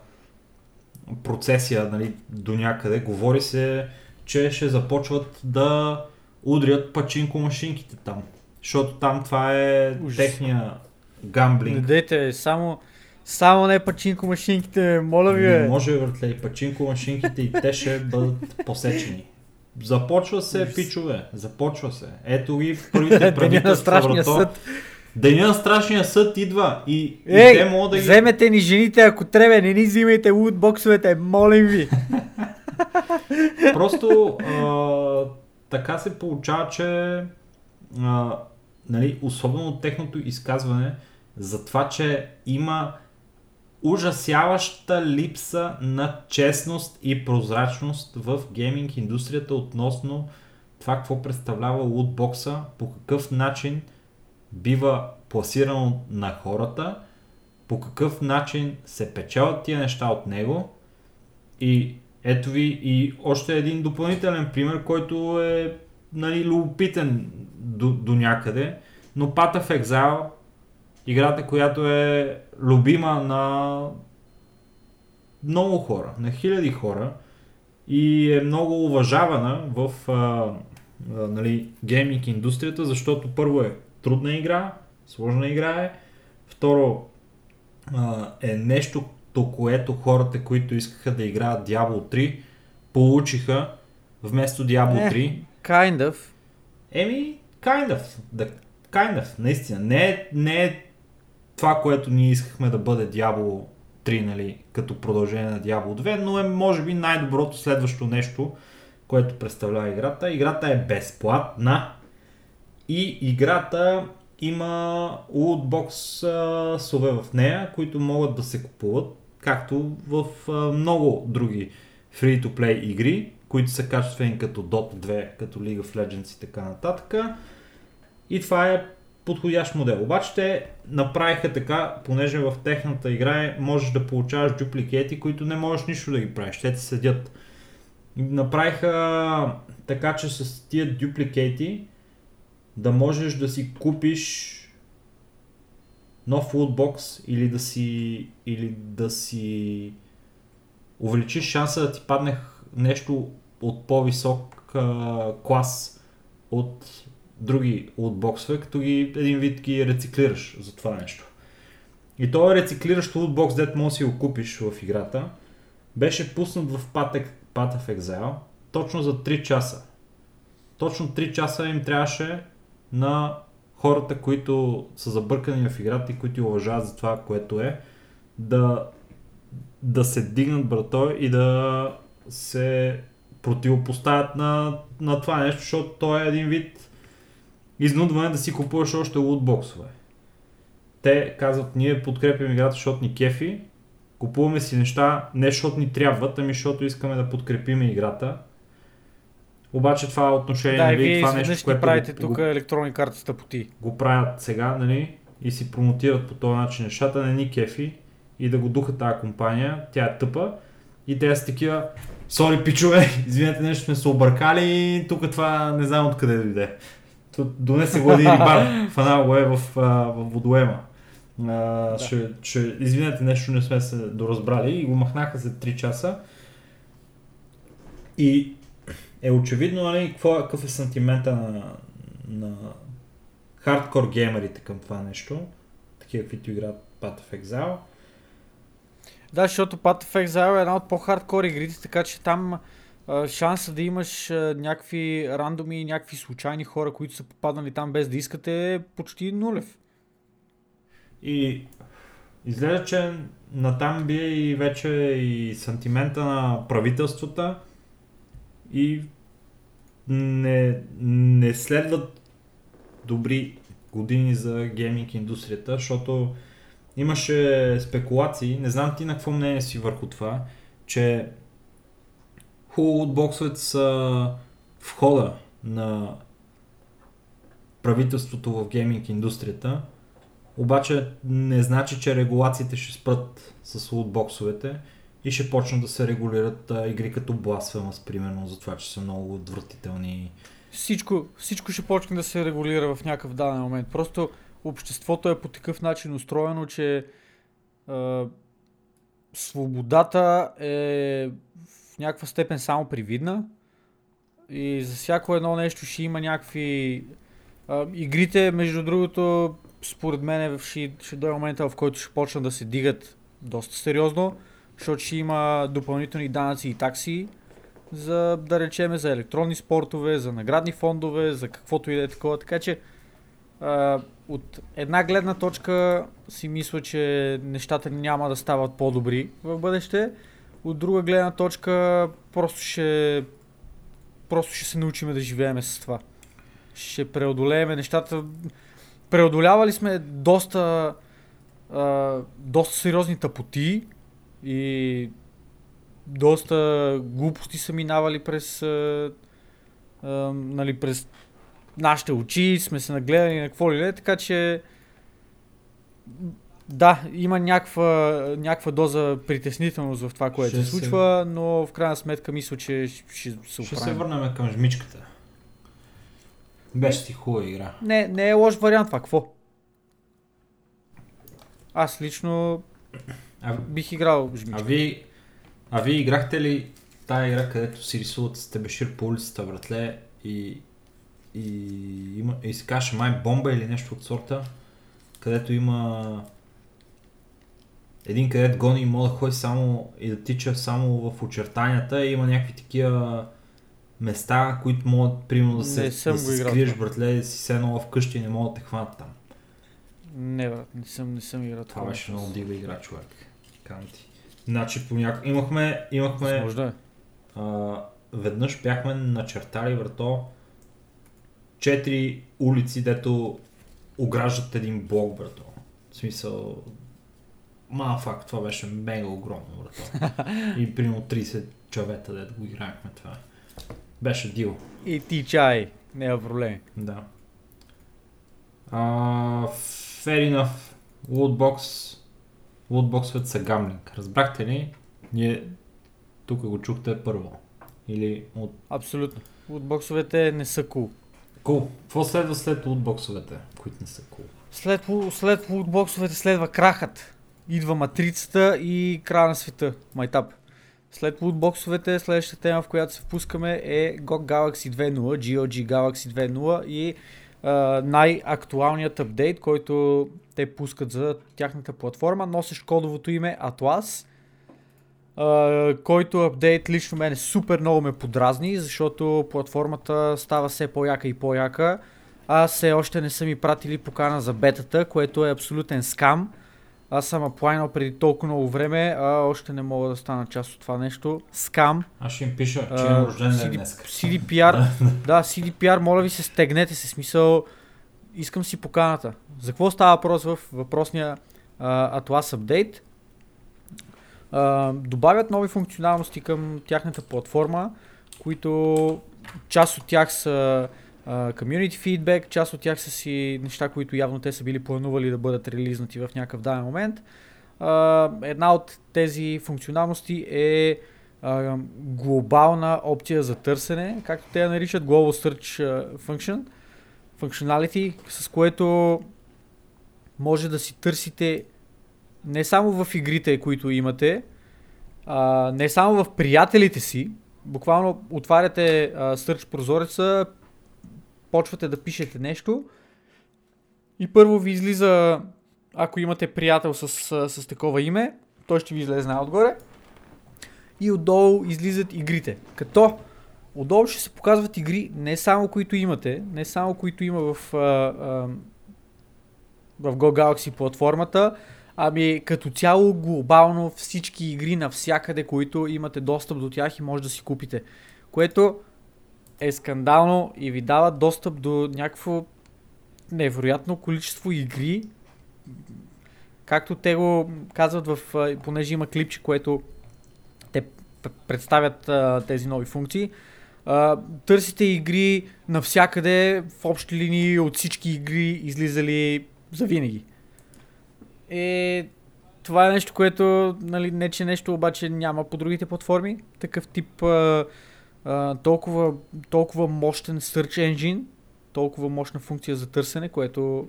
процесия нали, до някъде. Говори се, че ще започват да удрят пачинко машинките там. Защото там това е Ужас. техния Не гамблинг. дейте, само, само не пачинко машинките, моля ви. Не може, братле, и пачинко машинките и те ще бъдат посечени. Започва се, пичове, започва се. Ето ги първите Деня на правителства, страшния брато. съд. Деня на страшния съд идва и, и Ей, те могат да ги... вземете ни жените, ако трябва, не ни взимайте лутбоксовете, молим ви. Просто а, така се получава, че а, нали, особено от техното изказване за това, че има ужасяваща липса на честност и прозрачност в гейминг индустрията относно това какво представлява лутбокса, по какъв начин бива пласирано на хората, по какъв начин се печелят тия неща от него. И ето ви и още един допълнителен пример, който е нали, любопитен до, до някъде, но Path of Exile, играта, която е любима на много хора, на хиляди хора и е много уважавана в а, а, нали, гейминг индустрията, защото първо е трудна игра, сложна игра е, второ а, е нещо, което хората, които искаха да играят Diablo 3, получиха вместо Diablo Е. 3. Kind of. Еми, kind of. Да, kind of, наистина. Не е, не е това, което ние искахме да бъде Diablo 3, нали, като продължение на Diablo 2, но е може би най-доброто следващо нещо, което представлява играта. Играта е безплатна и играта има лутбокс сове в нея, които могат да се купуват, както в а, много други free-to-play игри, които са качествени като Dota 2, като League of Legends и така нататък. И това е подходящ модел. Обаче те направиха така, понеже в техната игра е, можеш да получаваш дупликети, които не можеш нищо да ги правиш. Те ти седят. Направиха така, че с тия дупликети да можеш да си купиш нов лутбокс или да си, или да си увеличиш шанса да ти падне нещо от по-висок а, клас от други лутбоксове, като ги един вид ги рециклираш за това нещо. И този рециклиращ лутбокс, дет може си го купиш в играта, беше пуснат в Path Path of Exile точно за 3 часа. Точно 3 часа им трябваше на хората, които са забъркани в играта и които уважават за това, което е, да, да се дигнат брато и да се противопоставят на, на това нещо, защото то е един вид изнудване да си купуваш още лутбоксове. Те казват, ние подкрепим играта, защото ни кефи, купуваме си неща не защото ни трябват, ами защото искаме да подкрепим играта. Обаче това е отношение, Да, нали, това нещо, което правите го, тук го, електронни карти с тъпоти. го правят сега, нали, и си промотират по този начин нещата, не ни кефи и да го духа тази компания, тя е тъпа и те са такива, сори пичове, извинете нещо сме се объркали, тук това не знам откъде дойде. Ту- Донесе го един рибар, фанал го е в, в водоема. А, ще, ще, извинете, нещо не сме се доразбрали и го махнаха за 3 часа. И е очевидно, нали, какво, е- какъв е сантимента на, на хардкор геймерите към това нещо, такива, които играят Path of Exile. Да, защото Path of Exile е една от по-хардкор игрите, така че там шанса да имаш някакви рандоми, някакви случайни хора, които са попаднали там без да искате е почти нулев. И изглежда, че натам бие и вече и сантимента на правителствата и не, не следват добри години за гейминг индустрията, защото имаше спекулации, не знам ти на какво мнение си върху това, че хубаво от боксовете са входа на правителството в гейминг индустрията, обаче не значи, че регулациите ще спрат с лутбоксовете и ще почнат да се регулират а, игри като Blasphemous, примерно, за това, че са много отвратителни. Всичко, всичко ще почне да се регулира в някакъв даден момент. Просто обществото е по такъв начин устроено, че а, свободата е някаква степен само привидна и за всяко едно нещо ще има някакви... А, игрите, между другото, според мен ще, ще дойде момента, в който ще почнат да се дигат доста сериозно, защото ще има допълнителни данъци и такси за, да речеме, за електронни спортове, за наградни фондове, за каквото и да е такова. Така че а, от една гледна точка си мисля, че нещата няма да стават по-добри в бъдеще. От друга гледна точка просто ще, просто ще се научим да живеем с това. Ще преодолеем нещата. Преодолявали сме доста, а, доста сериозни тъпоти и доста глупости са минавали през, а, а, нали, през нашите очи, сме се нагледали на какво ли не, така че да, има някаква, някаква доза притеснителност в това, което Ще се случва, но в крайна сметка мисля, че ще, се Ще се оправим. върнем към жмичката. Беше си хубава игра. Не, не е лош вариант това, какво? Аз лично А, бих играл а, жмичка. ви, а ви играхте ли тая игра, където си рисуват с тебешир по улицата, братле, и, и, има, и се каже май бомба или нещо от сорта, където има един където гони и може да ходи само и да тича само в очертанията и има някакви такива места, които могат примерно да се, да се играл скриеш, братле, да си се едно вкъщи и не могат да те хванат там. Не, брат, не съм, не съм играл Това това. беше много дива игра, човек. Ти. Значи, поняк... имахме, имахме Възможно е. а, веднъж бяхме начертали врато четири улици, дето ограждат един блок, брато. В смисъл, ма факт, това беше мега огромно, брато. И примерно 30 човека, дето го играехме това. Беше дил. И ти чай, няма проблем. Да. А, fair enough. Lootbox. Lootboxовете са гамлинг. Разбрахте ли? Ние тук го чухте първо. Или от... Абсолютно. Лутбоксовете не са кул. Cool. Кул. Какво следва след лутбоксовете, които не са кул? След, след лутбоксовете следва крахът. Идва матрицата и края на света. Майтап. След лутбоксовете, следващата тема, в която се впускаме е GOG Galaxy 2.0, GOG Galaxy 2.0 и а, най-актуалният апдейт, който те пускат за тяхната платформа, носещ кодовото име Atlas, а, който апдейт лично мене супер много ме подразни, защото платформата става все по-яка и по-яка. Аз все още не са ми пратили покана за бетата, което е абсолютен скам. Аз съм аплайнал преди толкова много време, а още не мога да стана част от това нещо. Скам. Аз ще им пиша, че имам рожден ден днес. CDPR, да, CDPR, моля ви се, стегнете се, смисъл, искам си поканата. За какво става въпрос в въпросния а, Atlas Update? А, добавят нови функционалности към тяхната платформа, които част от тях са а, community feedback, част от тях са си неща, които явно те са били планували да бъдат релизнати в някакъв даден момент. А, една от тези функционалности е а, глобална опция за търсене, както те я наричат Global Search Function, functionality, с което може да си търсите не само в игрите, които имате, а, не само в приятелите си, буквално отваряте а, Search прозореца, почвате да пишете нещо и първо ви излиза, ако имате приятел с, с, такова име, той ще ви излезе най-отгоре и отдолу излизат игрите. Като отдолу ще се показват игри не само които имате, не само които има в, а, а, в Go Galaxy платформата, ами като цяло глобално всички игри навсякъде, които имате достъп до тях и може да си купите. Което е скандално и ви дава достъп до някакво невероятно количество игри. Както те го казват в, понеже има клипче, което те представят а, тези нови функции. А, търсите игри навсякъде, в общи линии от всички игри излизали за винаги. Е, това е нещо, което, нали, не че нещо обаче няма по другите платформи. Такъв тип а, толкова, толкова мощен search engine, толкова мощна функция за търсене, което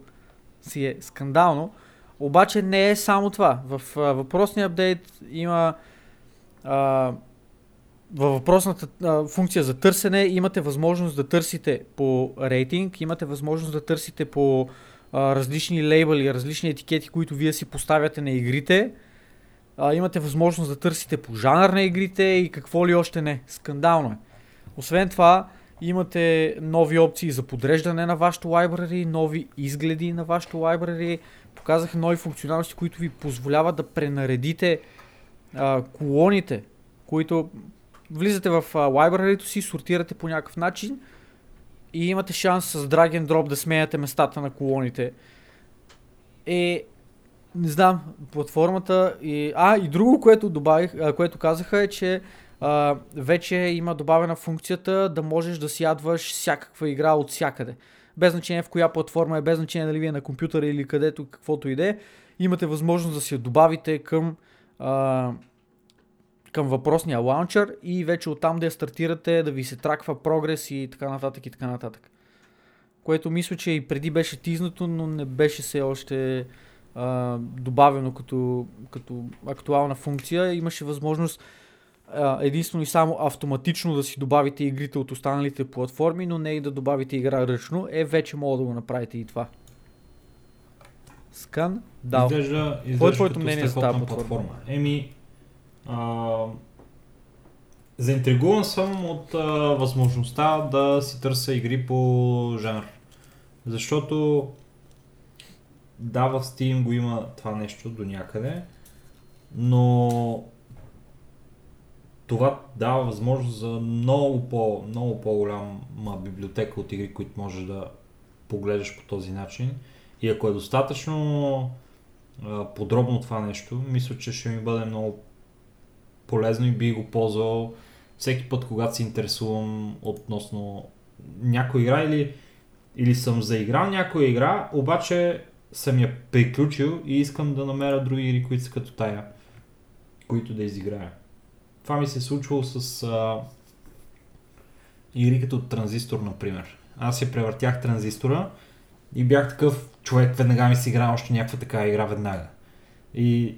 си е скандално. Обаче не е само това. В а, въпросния апдейт има а, във въпросната а, функция за търсене имате възможност да търсите по рейтинг, имате възможност да търсите по а, различни лейбъли, различни етикети, които вие си поставяте на игрите. А, имате възможност да търсите по жанър на игрите и какво ли още не. Скандално е. Освен това, имате нови опции за подреждане на вашето library, нови изгледи на вашето library, показаха нови функционалности, които ви позволяват да пренаредите а, колоните, които влизате в library си, сортирате по някакъв начин и имате шанс с drag and drop да сменяте местата на колоните. Е, не знам, платформата и... А, и друго, което добавих, което казаха е, че а, вече има добавена функцията да можеш да си ядваш всякаква игра от всякъде. Без значение в коя платформа е, без значение дали ви е на компютъра или където, каквото и да е, имате възможност да си я добавите към, а, към въпросния лаунчър и вече оттам да я стартирате, да ви се траква прогрес и така нататък и така нататък. Което мисля, че и преди беше тизнато, но не беше все още а, добавено като, като актуална функция. Имаше възможност а, единствено и само автоматично да си добавите игрите от останалите платформи, но не и да добавите игра ръчно. Е, вече мога да го направите и това. Скан? Да. Изглежда, Кое е твоето мнение за тази платформа? платформа. Еми, а, заинтригуван съм от а, възможността да си търся игри по жанр. Защото да, в Steam го има това нещо до някъде, но това дава възможност за много, по, много по-голяма библиотека от игри, които можеш да погледаш по този начин. И ако е достатъчно а, подробно това нещо, мисля, че ще ми бъде много полезно и би го ползвал всеки път, когато се интересувам относно някоя игра или, или съм заиграл някоя игра, обаче съм я приключил и искам да намеря други игри, които са като тая, които да изиграя. Това ми се е случвало с а, игри като Транзистор, например. Аз я превъртях Транзистора и бях такъв човек, веднага ми си игра още някаква така игра веднага. И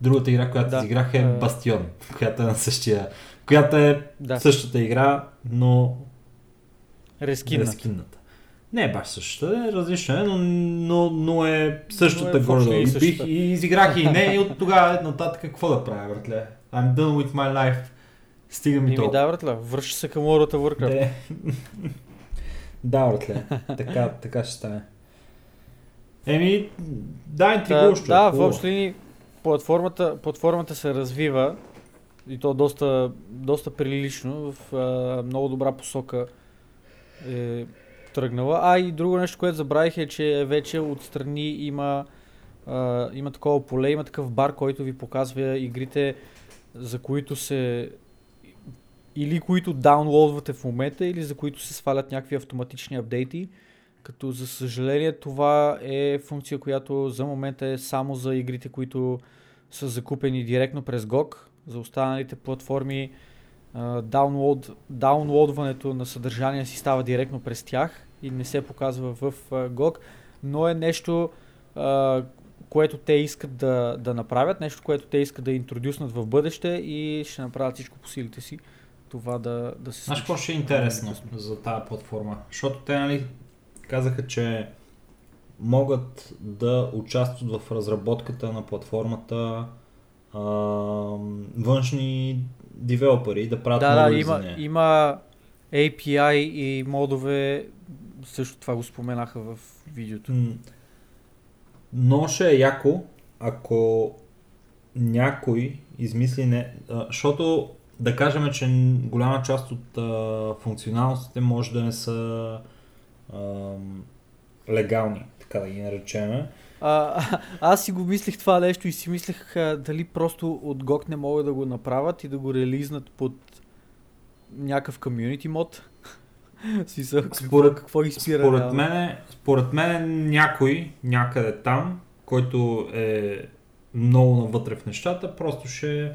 другата игра, която Да. изиграх е. Бастион, която е на същия, която е Да. същата игра, но Рескинна. рескинната. Не е баш същата, е различна, е, но, но, но е същата Но е общи И, бих, и изиграх и не, и от тогава нататък какво да правя, братле? I'm done with my life. Стига ми толкова. да, братле, връща се към World of Warcraft. Де. да, братле. така, така ще стане. Еми, да, интригуващо. да, е, в общи линии платформата, платформата се развива и то доста, доста прилично, в а, много добра посока е тръгнала. А и друго нещо, което забравих е, че вече отстрани има, а, има такова поле, има такъв бар, който ви показва игрите, за които се или които даунлоудвате в момента, или за които се свалят някакви автоматични апдейти. Като за съжаление това е функция, която за момента е само за игрите, които са закупени директно през GOG. За останалите платформи даунлоуд, даунлоудването на съдържание си става директно през тях и не се показва в GOG, но е нещо, което те искат да, да направят, нещо, което те искат да интродюснат в бъдеще и ще направят всичко по силите си това да, да се Знаеш случи. какво ще е интересно за тази платформа? Защото те нали, казаха, че могат да участват в разработката на платформата а, външни девелопери да правят Да, да, модули има, за нея. има API и модове, също това го споменаха в видеото. Но ще е яко, ако някой измисли не... а, Защото да кажем, че голяма част от а, функционалностите може да не са ам, легални, така да ги наречем. А, аз си го мислих това нещо и си мислех а, дали просто от GOG не могат да го направят и да го релизнат под някакъв комьюнити мод. Смисъл, Според- какво ги спира? Според реално? мен, според мен някой някъде там, който е много навътре в нещата, просто ще,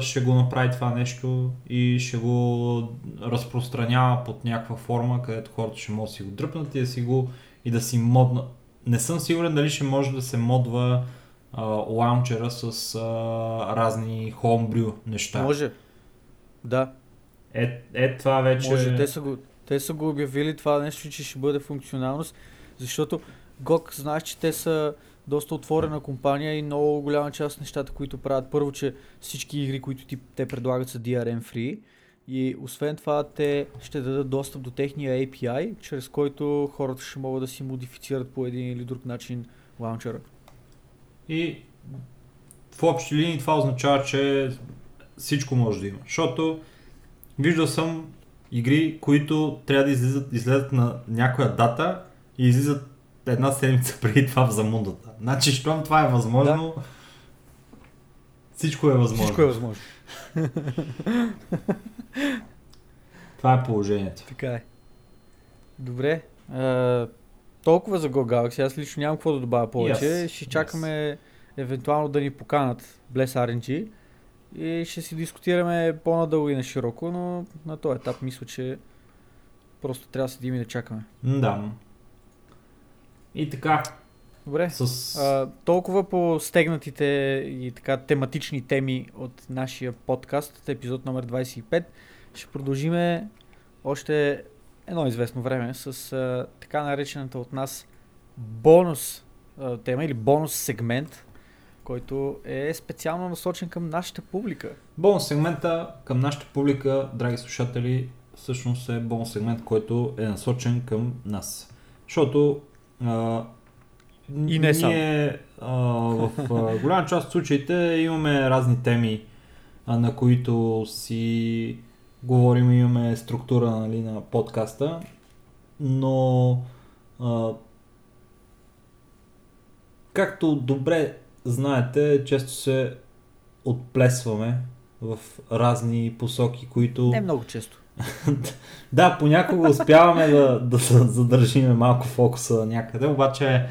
ще го направи това нещо и ще го разпространява под някаква форма, където хората ще могат да си го дръпнат и да си го и да си модна. Не съм сигурен дали ще може да се модва а, лаунчера с а, разни homebrew неща. Може. Да, Е, е, това вече... може. Те са, го, те са го обявили това нещо, че ще бъде функционалност, защото GOG знаеш, че те са доста отворена компания и много голяма част от нещата, които правят. Първо, че всички игри, които ти, те предлагат са DRM free и освен това те ще дадат достъп до техния API, чрез който хората ще могат да си модифицират по един или друг начин лаунчера. И в общи линии това означава, че всичко може да има. Защото виждал съм игри, които трябва да излизат, излезат на някоя дата и излизат една седмица преди това в замундата. Значи, щом това е възможно, всичко е възможно. Всичко е възможно. Това е положението. Така е. Добре. А, толкова за Go Galaxy. Аз лично нямам какво да добавя повече. Yes, Ще чакаме евентуално да ни поканат Bless RNG и ще си дискутираме по-надълго и на широко, но на този етап мисля, че просто трябва да седим и да чакаме. Да. И така, Добре. с... А, толкова по стегнатите и така тематични теми от нашия подкаст, епизод номер 25. Ще продължиме още едно известно време с а, така наречената от нас бонус а, тема или бонус сегмент, който е специално насочен към нашата публика. Бонус сегмента към нашата публика, драги слушатели, всъщност е бонус сегмент, който е насочен към нас. Защото а, И не само. ние а, в а, голяма част от случаите имаме разни теми, а, на които си говорим, имаме структура нали, на подкаста, но а, както добре знаете, често се отплесваме в разни посоки, които... Не много често. Да, понякога успяваме да, да задържиме малко фокуса някъде, обаче,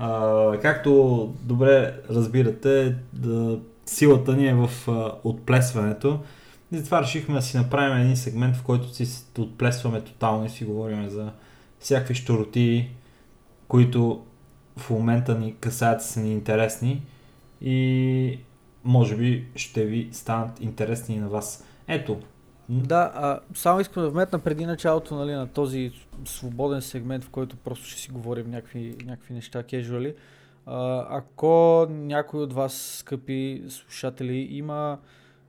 а, както добре разбирате, да, силата ни е в а, отплесването. И затова решихме да си направим един сегмент, в който си отплесваме тотално и си говорим за всякакви щуроти, които в момента ни касаят са ни интересни и може би ще ви станат интересни и на вас. Ето, Да, а, само искам да вметна преди началото нали, на този свободен сегмент, в който просто ще си говорим някакви, някакви неща, кежуали. Ако някой от вас, скъпи слушатели, има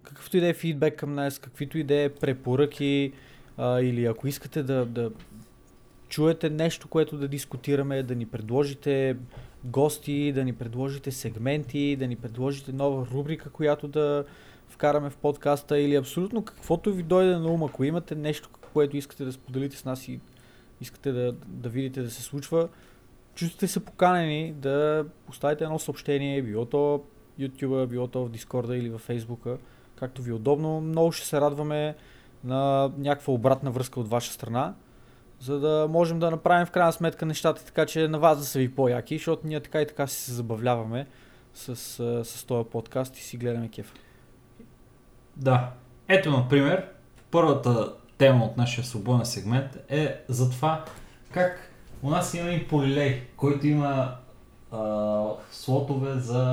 какъвто и да е фидбек към нас, каквито и да е препоръки, а, или ако искате да, да чуете нещо, което да дискутираме, да ни предложите гости, да ни предложите сегменти, да ни предложите нова рубрика, която да вкараме в подкаста или абсолютно каквото ви дойде на ум, ако имате нещо, което искате да споделите с нас и искате да, да видите да се случва, чувствате се поканени да поставите едно съобщение, било то YouTube, било то в Discord или в Facebook, както ви е удобно. Много ще се радваме на някаква обратна връзка от ваша страна, за да можем да направим в крайна сметка нещата така, че на вас да са ви по-яки, защото ние така и така си се забавляваме с, с този подкаст и си гледаме кефа. Да. Ето, например, първата тема от нашия свободен сегмент е за това как у нас има един полилей, който има а, слотове за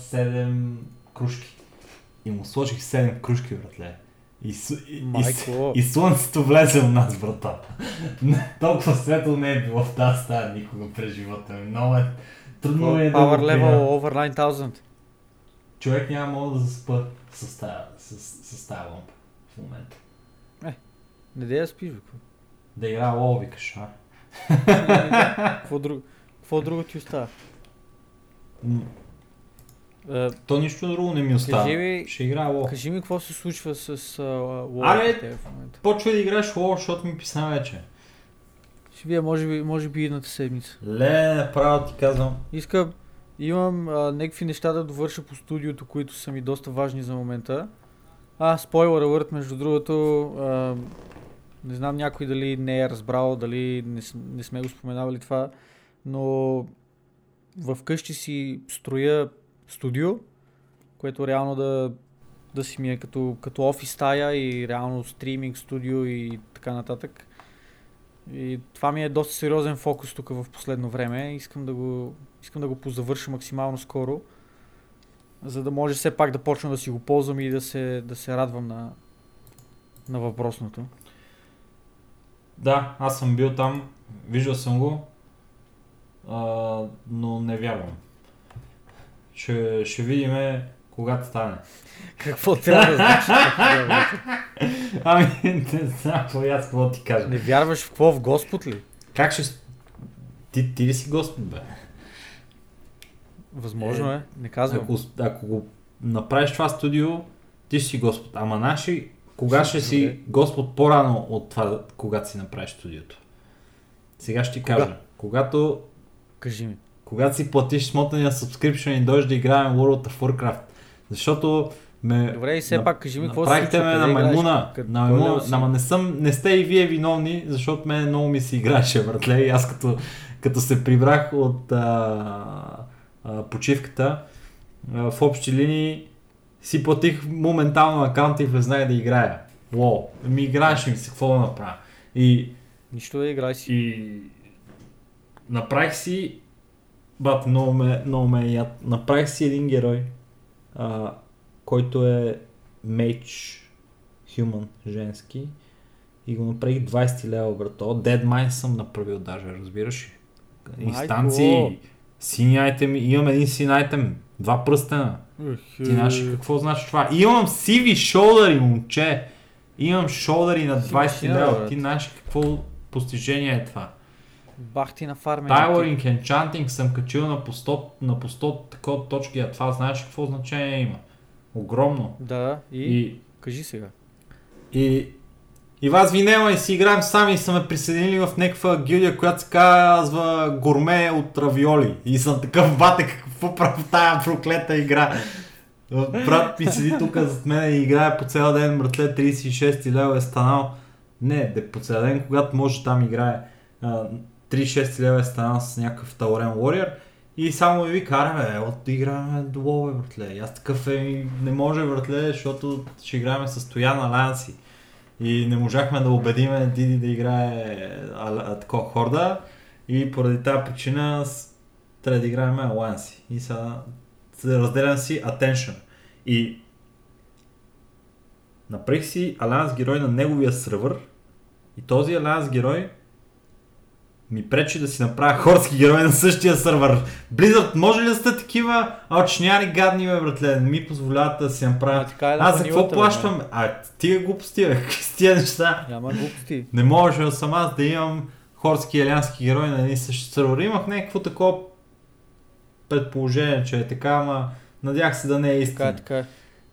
7 кружки. И му сложих 7 кружки, братле. И, и, и, Майко. и слънцето влезе у нас, брата. Толкова светло не е било в тази стая никога през живота ми. Много е трудно е да Power level over 9000. Човек няма мога да заспа с тая, с, с тая лампа в момента. Не дей да спиш, бе. Да играя лоу, викаш, а? Какво друго? Какво друго ти остава? Е, То нищо друго не ми остава. Кажи ми- Ще играя лоу. кажи ми какво се случва с а, Аре! Почвай да играеш лоу, защото ми писна вече. Ще вие, може би, може би едната седмица. Ле, направо ти казвам. Искам, имам а, някакви неща да довърша по студиото, които са ми доста важни за момента. А, спойлер alert, между другото, а, не знам някой дали не е разбрал, дали не, не сме го споменавали това, но в къщи си строя студио, което реално да, да си ми е като, като офис стая и реално стриминг студио и така нататък. И това ми е доста сериозен фокус тук в последно време. Искам да го, искам да го позавърша максимално скоро, за да може все пак да почна да си го ползвам и да се, да се радвам на, на въпросното. Да, аз съм бил там, виждал съм го, а, но не вярвам. Ще, ще видим когато стане. Какво трябва да значи? Ами, не знам и аз какво ти кажа. Не вярваш в какво? В Господ ли? Как ще... Ти, ти ли си Господ, бе? Възможно е, не казвам. Ако, ако го направиш това студио, ти ще си Господ. Ама наши, кога ще си Добре. Господ по-рано от това, когато си направиш студиото? Сега ще ти Кога? кажа. Когато Кажи ми. когато си платиш смотания subscription и дойдеш да играем World of Warcraft. Защото ме... Добре, и все на- пак кажи ми какво се случва, ме на маймуна. къде- на маймуна. си? Ама не съм, не сте и вие виновни, защото мен много ми се играше, братле. И аз като, като се прибрах от а, а, почивката, а, в общи линии си платих моментално акаунта и влезнах да играя. Лоу. Ми играеше ми се, какво да направя. И Нищо да играй си. и направих си, бат, много ме, много ме е яд. Направих си един герой, а, който е мейдж, human, женски. И го направих 20 лева, брато. Dead Mine съм направил даже, разбираш ли? Инстанции, сини айтеми, имам един син айтем, два пръстена. Ти знаеш какво значи това? Имам сиви шолдъри, момче. Имам шолдъри на Си 20 машина, лева. Ти знаеш какво постижение е това? Бах ти на фармен. Тайлоринг, енчантинг съм качил на по 100, на по 100 такова точки, а това знаеш какво значение има? Огромно. Да, и, И, кажи сега. и, и вас ви няма и си играем сами и са ме присъединили в някаква гилдия, която се казва Гурме от равиоли. И съм такъв бате, какво прави тая проклета игра? Брат ми седи тук зад мен и играе по цял ден, братле, 36 лева е станал. Не, де по цял ден, когато може там играе. а, 36 лева е станал с някакъв Таурен Warrior. И само ми вика, аре бе, от играем долу, бе, братле. И аз такъв е, не може, братле, защото ще играем с Стоян Алянси. И не можахме да убедиме Диди да играе такова хорда. И поради тази причина трябва да играем Аланси. И сега се разделям си attention. И направих си Алианс герой на неговия сървър. И този Алианс герой ми пречи да си направя хорски герой на същия сървър. Blizzard, може ли да сте такива очняри гадни, бе, братле? Не ми позволяват да си направя. А, така е на Аз за какво ванилата, бе, плащам? А, тия глупости, бе, са тия неща? Няма глупости. Не може да съм аз да имам хорски и алиански герой на един и същи сървър. Имах някакво такова предположение, че е така, ама надях се да не е Така истина. е, така е.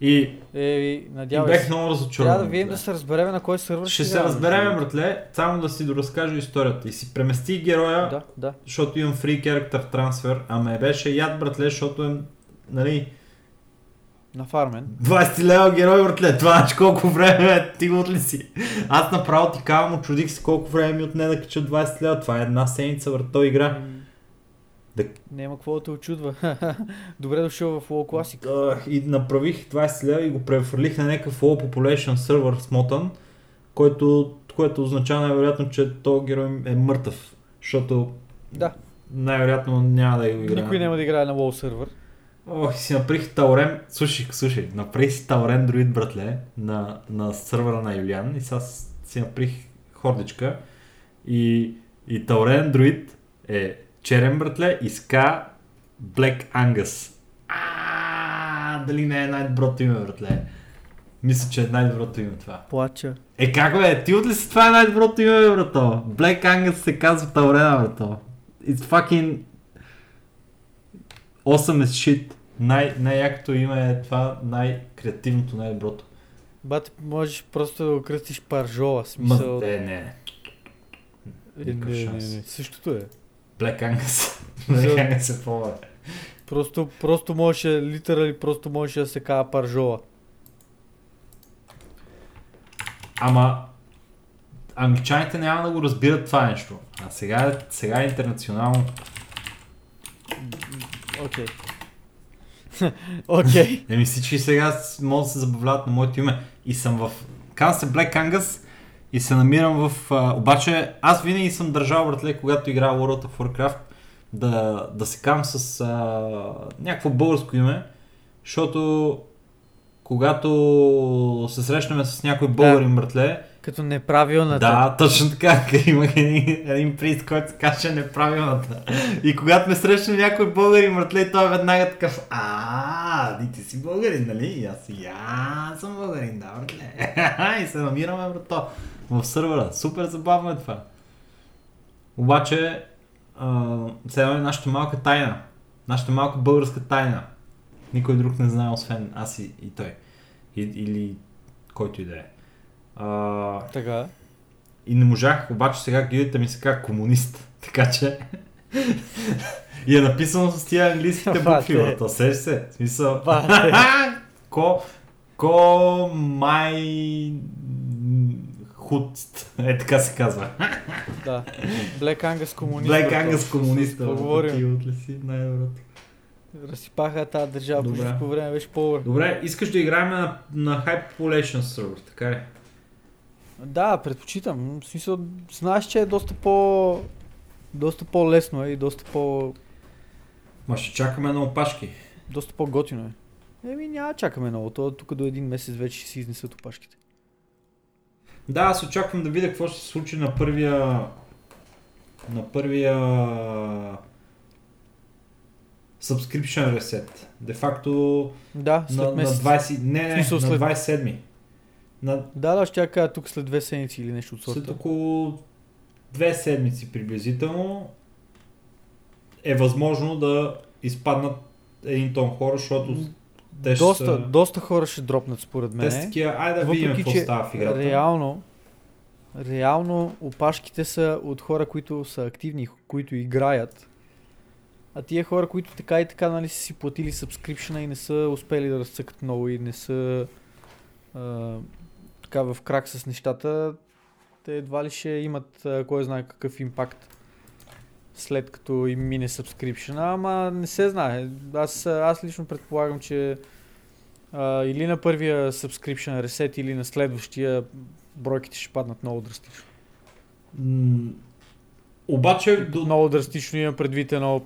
И, Е, и и надявай бех много разочарован. Трябва да видим да се разбереме на кой сервер Ще се разбереме, братле, само да си доразкажа историята. И си премести героя. Да, да. защото имам free character transfer, а ме беше яд, братле, защото е, нали, На фармен. 20 лева герой, братле, това значи колко време е, ти го ли си? Аз направо ти казвам, очудих се колко време ми отне да кача 20 лева, това е една седмица, брат, игра. М, Да- Няма какво да те очудва. Добре дошъл в WoW Classic. Ах, И направих 20 лева и го прехвърлих на някакъв low population сервер смотан, който, което означава най-вероятно, че този герой е мъртъв, защото Да. най-вероятно няма да го играя. Никой няма да играе на WoW сервер. Ох, си направих Таурен, слушай, слушай, направих си Таурен друид, братле, на, на сървъра на Юлиан и сега си направих хордичка и, и Таурен друид е черен, братле, и ска Black Angus. А, дали не е най-доброто име, братле? Мисля, че е най-доброто име това. Плача. Е, как бе? Ти от ли си това е най-доброто име, брато? Black Angus се казва Таурена, брато. It's fucking... Awesome as shit. Най- най-якото име е това, най-креативното, най-доброто. Бате, можеш просто да го кръстиш паржола. Ма, Смисъл... не, не. е, не, не, не. Същото е. Black Angus. За- Black Angus е по Просто, просто можеше, литерали, просто можеше да се казва паржола. Ама... Англичаните няма да го разбират това нещо. А сега, сега е интернационално. Окей. Окей. Еми всички сега могат да се забавляват на моето име. И съм в... Казвам се Black Angus и се намирам в... А, обаче аз винаги съм държал, братле, когато играя World of Warcraft, да, да се кам с а, някакво българско име, защото когато се срещнем с някой българин, братле, Като неправилната. да, точно така. Имах един, един приз, който се каже неправилната. И когато ме срещна някой българин, мъртле, той веднага такъв, а, ти, ти си българин, нали? И аз, аз съм българин, да, братле. И се намираме, брато, в сървъра. Супер забавно е това. Обаче, сега е нашата малка тайна. Нашата малка българска тайна. Никой друг не знае, освен аз и, и той. И, или който и да е. А, Така. и не можах, обаче сега гидите ми се казва комунист. Така че... и е написано с тия английските букви, брато. Сеш се. В смисъл... Ко... Ко... Май... Худ. Е, така се казва. Да. Black Angus комунист. Black. Angus комунист. Какво говорим? Ти от ли си най-доброто? Разсипаха тази държава по Добре. всичко време, беше по Добре, искаш да играем на, на High Population сервер, така ли? Да, предпочитам. В смисъл, знаеш, че е доста по... Доста по-лесно е и доста по... Ма ще чакаме на опашки. Доста по-готино е. Еми няма чакаме много. То тук до един месец вече ще си изнесат опашките. Да, аз очаквам да видя какво ще се случи на първия... На първия... Subscription reset. Де факто Да, след на, на месец. 20... Не, не, на след- 27 На Да, да, ще я кажа тук след две седмици или нещо от след сорта. около две седмици приблизително е възможно да изпаднат един тон хора, защото те ще Доста, са... доста хора ще дропнат според Те мен. са такива, айде да видим какво става в играта. реално, реално опашките са от хора, които са активни, които играят. А тия хора, които така и така нали, са си платили subscription и не са успели да разцъкат много и не са а, така в крак с нещата, те едва ли ще имат а, кой знае какъв импакт след като им мине subscription, ама не се знае. Аз, аз лично предполагам, че а, или на първия subscription reset, или на следващия бройките ще паднат много драстично. М, Обаче до, Много драстично имам предвид едно,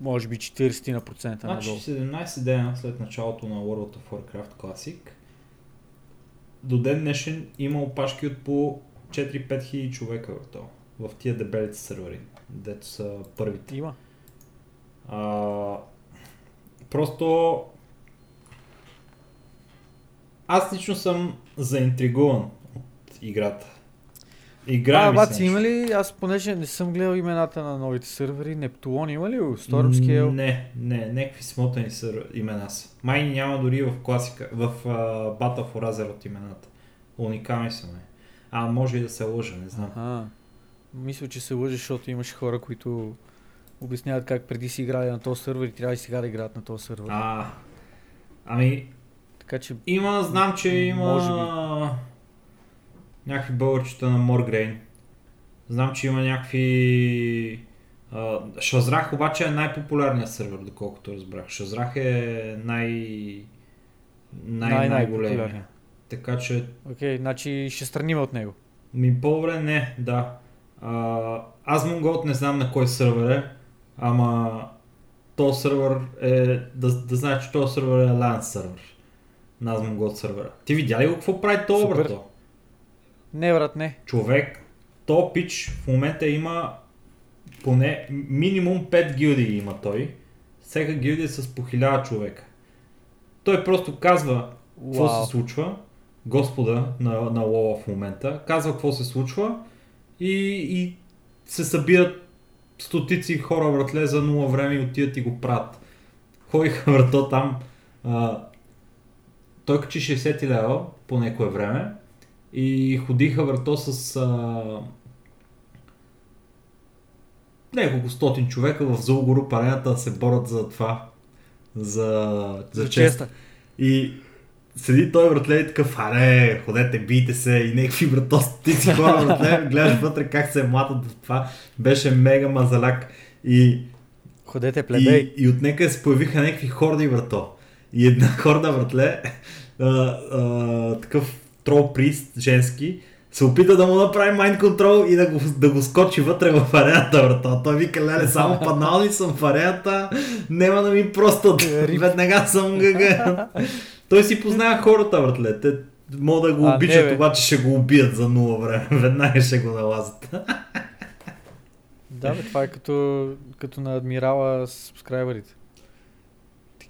може би 40 на процента Значи надолу. 17 дена след началото на World of Warcraft Classic до ден днешен има опашки от по 4-5 хиляди човека в, то, в тия дебелите сервери, дето са първите. Има. А, просто аз лично съм заинтригуван от играта. Игра А, баци, има ли, аз понеже не съм гледал имената на новите сервери, Нептулон има ли? Stormscale? Не, не, някакви смотани са имена са. Май няма дори в класика, в uh, Battle for Azeroth имената. Уникални са май. А, може и да се лъжа, не знам. Ага. Мисля, че се лъжи, защото имаше хора, които обясняват как преди си играли на този сервер и трябва и сега да играят на този сервер. А, ами, Така че има, знам, че има Може би. някакви българчета на Моргрейн. Знам, че има някакви... Шазрах обаче е най-популярният сервер, доколкото разбрах. Шазрах е най... най- най- най-големия. Така че Окей, значи ще страниме от него. Ми по-добре не, да. А, аз Монголът не знам на кой сървър е. ама този сервер е, да, да знаеш, че този сервер е LAN сервер. Го от сервера. Ти видя ли го какво прави Супер. брато? Не, брат, не. човек, то пич в момента има поне минимум 5 гилдии има той. Всяка гилдия е с по 1000 човека. Той просто казва какво се случва, господа на, на Лола в момента, казва какво се случва и, и се събират стотици хора братле за нула време и отиват и го правят. Ходиха врато там. А, той качи 60 лева по некое време и ходиха врато с а, няколко стотин човека в Зулгоруп арената да се борят за това. За, За честа. И седи той братле и такъв, аре, ходете, бийте се и някакви брато стотици хора братле, гледаш вътре как се матат в това. Беше мега мазаляк. И Ходете, плебей. и, и от нека се появиха някакви хорди, брато. И една хорда, братле, а, а, такъв трол прист, женски, се опита да му направи майнд контрол и да го, да го скочи вътре в арената, брато. Той вика, леле, само паднал ли съм в арената, няма да ми просто Рип. веднага съм гъга. Той си познава хората, братле. Те могат да го А, обичат, обаче ще го убият за нула време. Веднага ще го налазят. Да, бе, това е като, като на адмирала с сабскрайбърите.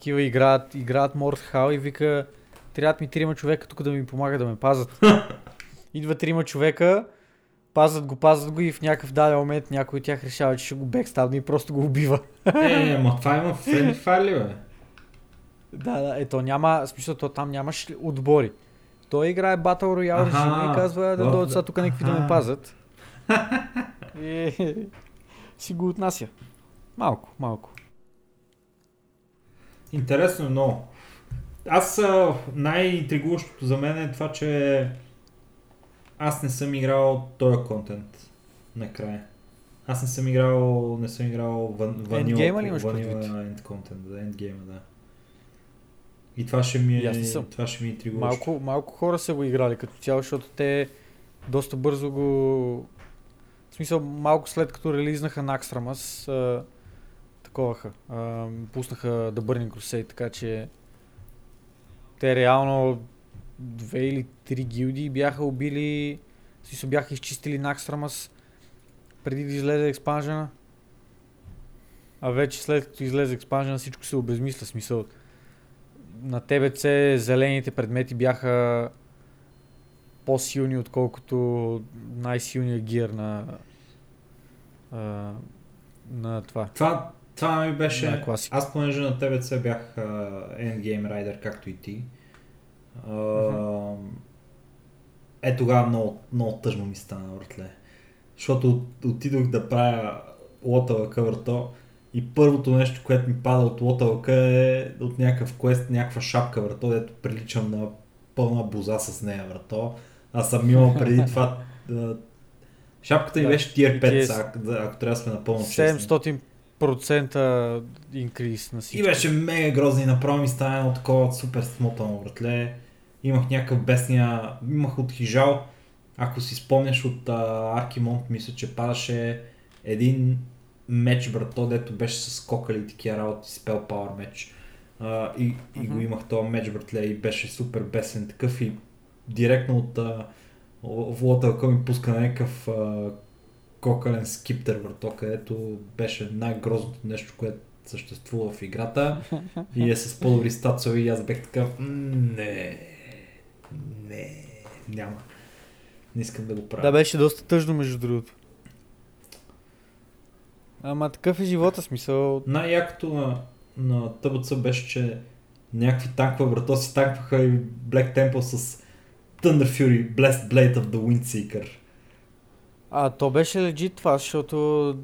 Такива играят, играят Мордхал и вика, трябват ми трима човека тук да ми помагат да ме пазят. Идва трима човека, пазят го, пазят го и в някакъв даден момент някой от тях решава, че ще го бекстабне и просто го убива. Е, ма това има Friendly Fire ли, бе? Да, да, ето няма, смисъл, то там нямаш отбори. Той играе Battle Royale режим и казва да дойдат сега тук някакви да ме аха. пазят. И си го отнася. Малко, малко. Интересно е много. Аз най-интригуващото за мен е това, че аз не съм играл този контент накрая. Аз не съм играл, не съм играл ван, Endgame-а ли имаш ванила предвид? end контент, да, endgame, да. И това ще ми е, това ще ми е. Малко, малко хора са го играли като цяло, защото те доста бързо го... В смисъл, малко след като релизнаха Naxxramas, таковаха. А, пуснаха The Burning Crusade, така че те реално две или три гилдии бяха убили, в смисъл бяха изчистили Naxxramas преди да излезе експанжена. А вече след като излезе експанжена всичко се обезмисля, смисъл на ТБЦ зелените предмети бяха по-силни, отколкото най-силният гир на, а, на това. Това, това ми беше... Класика. Аз понеже на ТВЦ бях Endgame Rider, както и ти. А, Е тогава много, много тъжно ми стана, братле. Защото от- отидох да правя лотава къвърто и първото нещо, което ми пада от лотавъка е от някакъв квест, някаква шапка, брато, дето приличам на пълна боза с нея, брато. Аз съм имал преди това... Шапката ми Да, беше тир 5, BTS. сега, ако, да- ако трябва да сме напълно честни. 700% инкриз на всичко. И беше мега грозно и направо ми стана едно такова супер смотано, братле. Имах някакъв бесния, имах от хижал, ако си спомняш от а, Аркимонт, мисля, че падаше един меч, брато, дето беше с кокали и такива работи, спел пауър меч. А, и, и го имах този меч, братле, и беше супер бесен такъв и директно от а, в лотълка ми пуска някакъв а, кокален скиптер, брато, където беше най-грозното нещо, което съществува в играта и е с по-добри стацови и аз бех такъв, «М, не, не, няма. Не искам да го правя. Да, беше доста тъжно, между другото. Ама такъв е живота, смисъл. Най-якото на, на ТБЦ беше, че някакви танкове, брато си танкваха и Black Temple с Thunder Fury, Blessed Blade of the Windseeker. А, то беше легит това, защото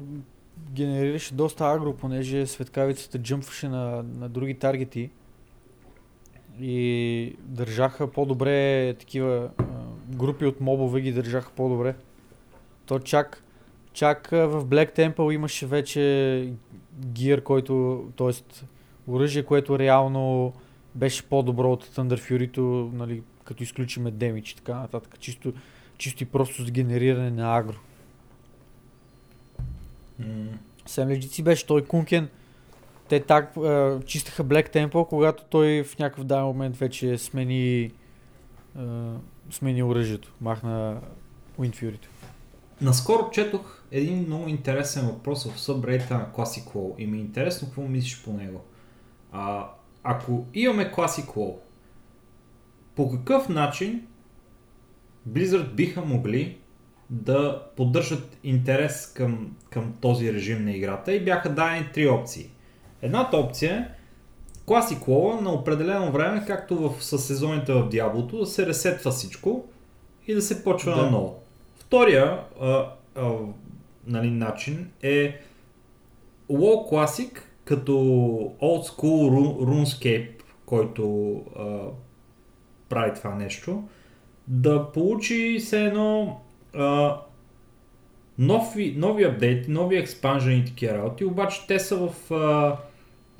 генерираше доста агро, понеже светкавицата джъмпваше на, на други таргети и държаха по-добре такива а, групи от мобове ги държаха по-добре. То чак, чак в Black Temple имаше вече гир, който, т.е. оръжие, което реално беше по-добро от Thunder Fury, нали, като изключиме демидж и така нататък. Чисто, чисто и просто с генериране на агро. Legit си беше той Кункен. Те так а, чистаха Black Temple, когато той в някакъв даден момент вече смени, а, смени оръжието. Махна Wind Fury. Наскоро четох един много интересен въпрос в събрейта на Classic WoW и ми е интересно какво мислиш по него. А, ако имаме Classic WoW, по какъв начин Blizzard биха могли да поддържат интерес към, към този режим на играта и бяха дадени три опции. Едната опция е Classic WoW на определено време, както в, с сезоните в Диаблото, да се ресетва всичко и да се почва Да. наново. Втория а, а, нали, начин е WoW Classic като old school Ru- RuneScape, който а, прави това нещо, да получи се едно а, нови, нови апдейти, нови експанжени и такива работи, обаче те са в а,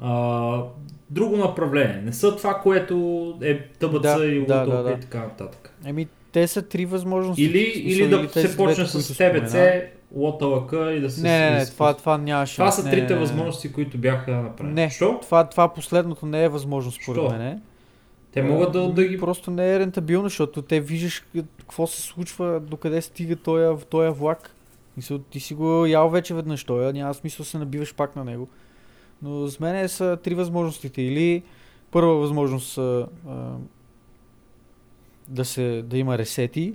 а, друго направление. Не са това, което е ТБЦ Да, и да, да, да. и така нататък. Еми, те са три възможности. Или, смисъл, или да се почне двете, които с ТБЦ. ЛОТЛК и да се Не, не, не, това, това нямаше. това са не, трите не, не. възможности, които бяха направени. Не, Що? Това, това последното не е възможно според мен. Те могат да, да ги... Просто не е рентабилно, защото те виждаш какво се случва, докъде стига този, този влак. Мисъл, ти си го ял вече веднъж той, няма смисъл се набиваш пак на него. Но с мен са три възможностите. Или първа възможност а, да, се, да има ресети,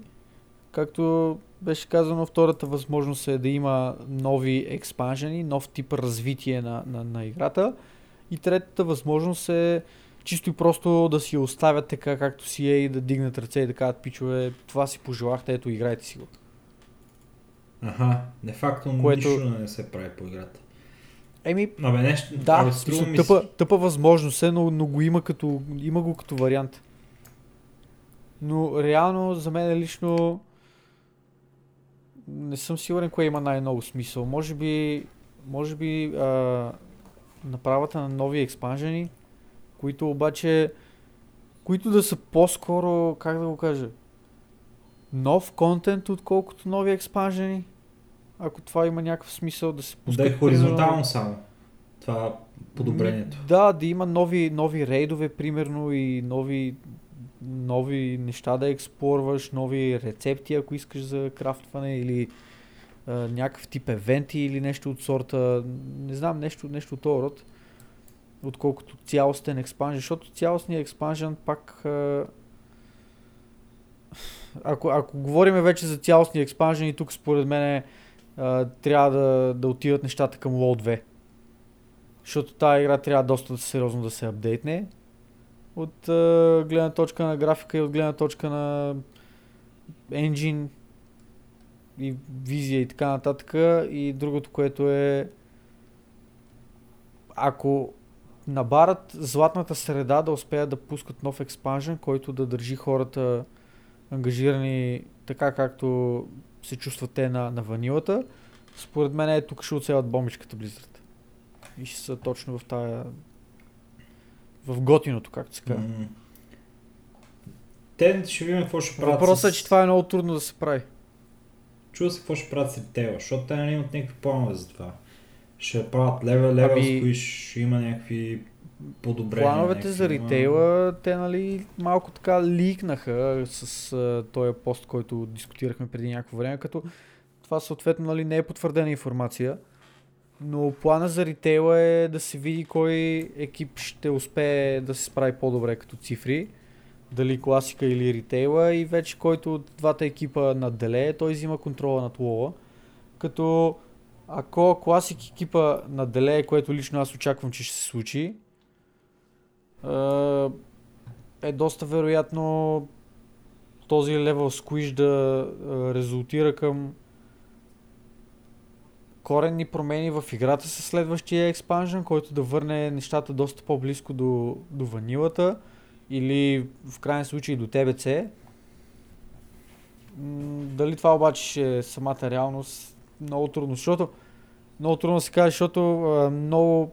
както беше казано, втората възможност е да има нови експанжени, нов тип развитие на, на, на играта. И третата възможност е чисто и просто да си я оставят така както си е и да дигнат ръце и да кажат пичове, това си пожелахте, ето играйте си го. Аха, де факто Което- нищо не се прави по играта. Еми, Абе, нещо... да, абе, смисъл, ми тъпа, тъпа възможност е, но, но го има, като, има го като вариант. Но реално за мен лично не съм сигурен кое има най-много смисъл. Може би, може би а, направата на нови експанжени, които обаче, които да са по-скоро, как да го кажа, нов контент, отколкото нови експанжени. Ако това има някакъв смисъл да се пускат. Да е хоризонтално само. Това подобрението. Да, да има нови, нови рейдове, примерно, и нови, нови неща да експлорваш, нови рецепти, ако искаш за крафтване, или а, някакъв тип евенти, или нещо от сорта, не знам, нещо, нещо от този род, отколкото цялостен експанжен, защото цялостният експанжен пак... Ако, ако говорим вече за цялостния експанжен и тук според мен трябва да, да отиват нещата към WoW 2. Защото тази игра трябва доста сериозно да се апдейтне. От гледна точка на графика и от гледна точка на енджин и визия и така нататък. И другото, което е ако набарат златната среда да успеят да пускат нов експанжен, който да държи хората ангажирани така както се чувстват те на, на ванилата, според мен е тук ще оцелят бомбичката Blizzard. И ще са точно в тая... в готиното, както се казва. Те ще видим какво ще правят. Въпросът е, че това е много трудно да се прави. Чува се какво ще правят с ритейла, защото те нали имат някакви планове за това. Ще правят левел, левел, Ами- кои ще има някакви подобрения. Плановете някакви, за ритейла, те нали малко така ликнаха с а, този пост, който дискутирахме преди някакво време, като това съответно нали, не е потвърдена информация. Но плана за ритейла е да се види кой екип ще успее да се справи по-добре като цифри. Дали класика или ритейла и вече който от двата екипа надделее, той взима контрола над лола. Като ако класик екипа надделее, което лично аз очаквам, че ще се случи, е доста вероятно този левел сквиш да резултира към коренни промени в играта със следващия експанжен, който да върне нещата доста по-близко до, до ванилата или в крайен случай до ТБЦ. Дали това обаче ще е самата реалност, много трудно, защото много трудно се каже, защото много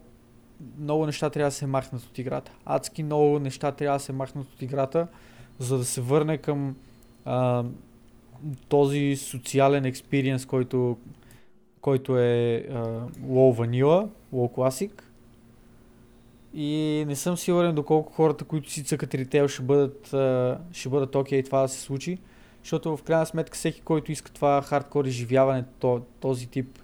много неща трябва да се махнат от играта. Адски много неща трябва да се махнат от играта, за да се върне към а, този социален експириенс, който който е а, WoW Vanilla, WoW Classic. И не съм сигурен доколко хората, които си цъкат ритейл, ще бъдат, а, ще бъдат окей okay това да се случи. Защото в крайна сметка всеки, който иска това хардкор изживяване, то, този тип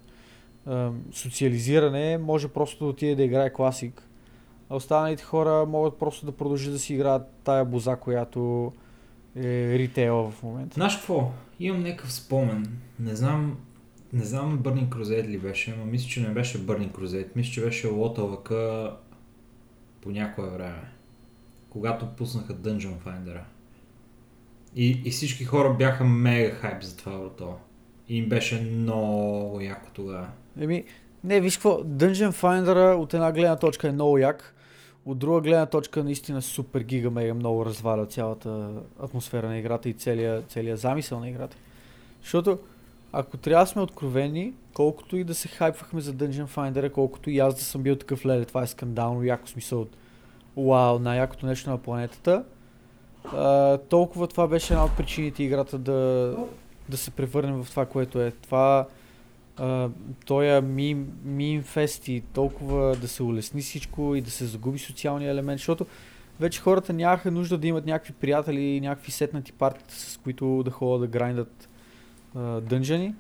социализиране, може просто да отиде да играе класик. А останалите хора могат просто да продължат да си играят тая боза, която е ритейла в момента. Знаеш какво? Имам някакъв спомен. Не знам, не знам Burning Crusade ли беше, но мисля, че не беше Burning Crusade. Мисля, че беше LOTLK по някое време. Когато пуснаха Dungeon Finder. И, и всички хора бяха мега хайп за това лото. И им беше много яко тогава. Еми, не, виж какво, Dungeon Finder от една гледна точка е много як, от друга гледна точка наистина супер гига мега много разваля цялата атмосфера на играта и целият, целият замисъл на играта. Защото ако трябва да сме откровени, колкото и да се хайпвахме за Dungeon Finder, колкото и аз да съм бил такъв леле, това е скандално, яко смисъл от вау, най-якото нещо на планетата, а, толкова това беше една от причините играта да, да се превърне в това, което е. Това Uh, той мим, мим фест и толкова да се улесни всичко и да се загуби социалния елемент, защото вече хората нямаха нужда да имат някакви приятели и някакви сетнати партии, с които да ходят да грайндат дънжани.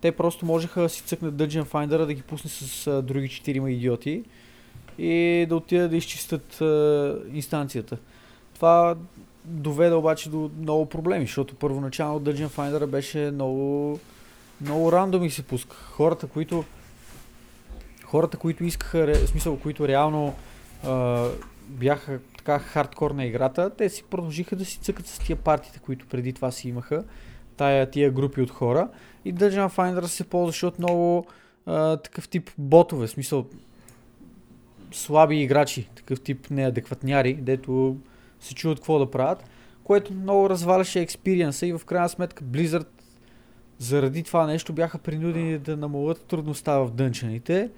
Те просто можеха да си цъкнат Dungeon Finder, да ги пусне с uh, други четирима идиоти и да отидат да изчистят uh, инстанцията. Това доведе обаче до много проблеми, защото първоначално Dungeon Finder беше много много рандоми се пуска. Хората, които хората, които искаха, в смисъл, които реално а, бяха така хардкор на играта, те си продължиха да си цъкат с тия партиите, които преди това си имаха, тая, тия групи от хора. И Dungeon Finder се ползваше от много а, такъв тип ботове, в смисъл слаби играчи, такъв тип неадекватняри, дето се чуват какво да правят, което много разваляше експириенса и в крайна сметка Blizzard заради това нещо бяха принудени да намалят трудността в дънчаните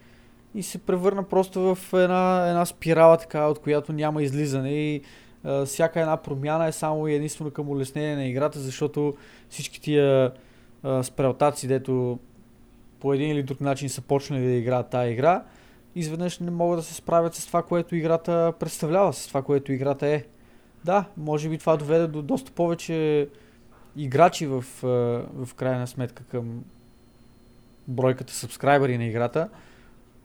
и се превърна просто в една, една спирала така, от която няма излизане и а, всяка една промяна е само и единствено към улеснение на играта, защото всички тия спрелтаци, дето по един или друг начин са почнали да играят тази игра, изведнъж не могат да се справят с това, което играта представлява, с това, което играта е. Да, може би това доведе до доста повече играчи в, в крайна сметка към бройката сабскрайбъри на играта.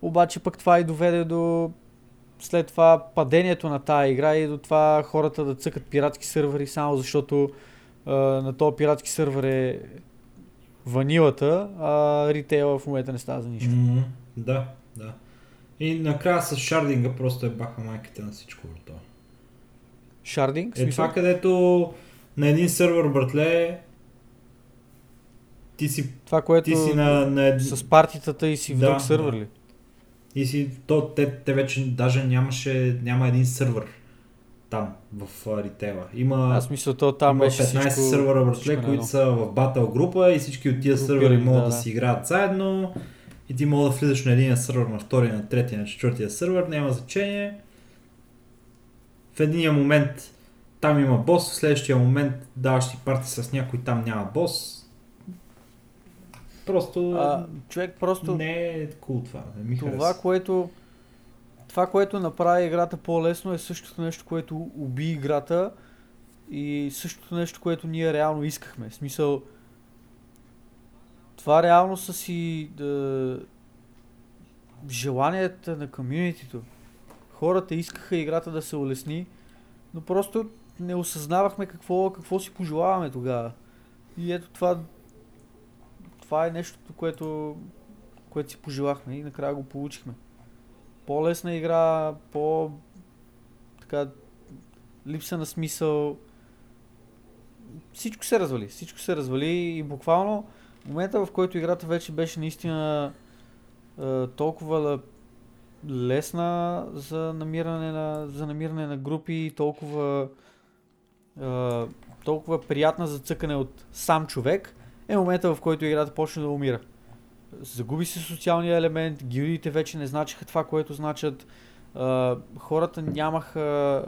Обаче пък това и доведе до след това падението на тази игра и до това хората да цъкат пиратски сървъри само защото а, на този пиратски сървър е ванилата, а ритейла в момента не става за нищо. Mm-hmm. Да, да. И накрая с шардинга просто е баха майката на всичко. Това. Шардинг? Е това където на един сървър, братле, ти си, това, което ти си на, на... с партитата и си в да, друг сървър ли? И си, то, те, те вече даже нямаше, няма един сървър там, в ритейла. Има, Аз мисля, то там има беше 15 всичко, сървъра, братле, които са в батъл група и всички от тия сървъри могат да, да, си играят заедно. И ти мога да влизаш на един сървър, на втория, на третия, на четвъртия сървър, няма значение. В един момент там има бос, в следващия момент даваш ти парти с някой, там няма бос. Просто... А, човек просто... Не е cool това. Не ми това, хареса. което... Това, което направи играта по-лесно е същото нещо, което уби играта и същото нещо, което ние реално искахме. В смисъл, това реално са си да, желанията на комьюнитито. Хората искаха играта да се улесни, но просто не осъзнавахме какво, какво си пожелаваме тогава. И ето това, това е нещото, което, което си пожелахме и накрая го получихме. По-лесна игра, по така липса на смисъл. Всичко се развали. Всичко се развали и буквално момента, в който играта вече беше наистина толкова лесна за намиране на, за намиране на групи, толкова толкова приятна за цъкане от сам човек, е момента в който играта почне да умира. Загуби се социалния елемент, гилдиите вече не значиха това, което значат, а, хората нямаха,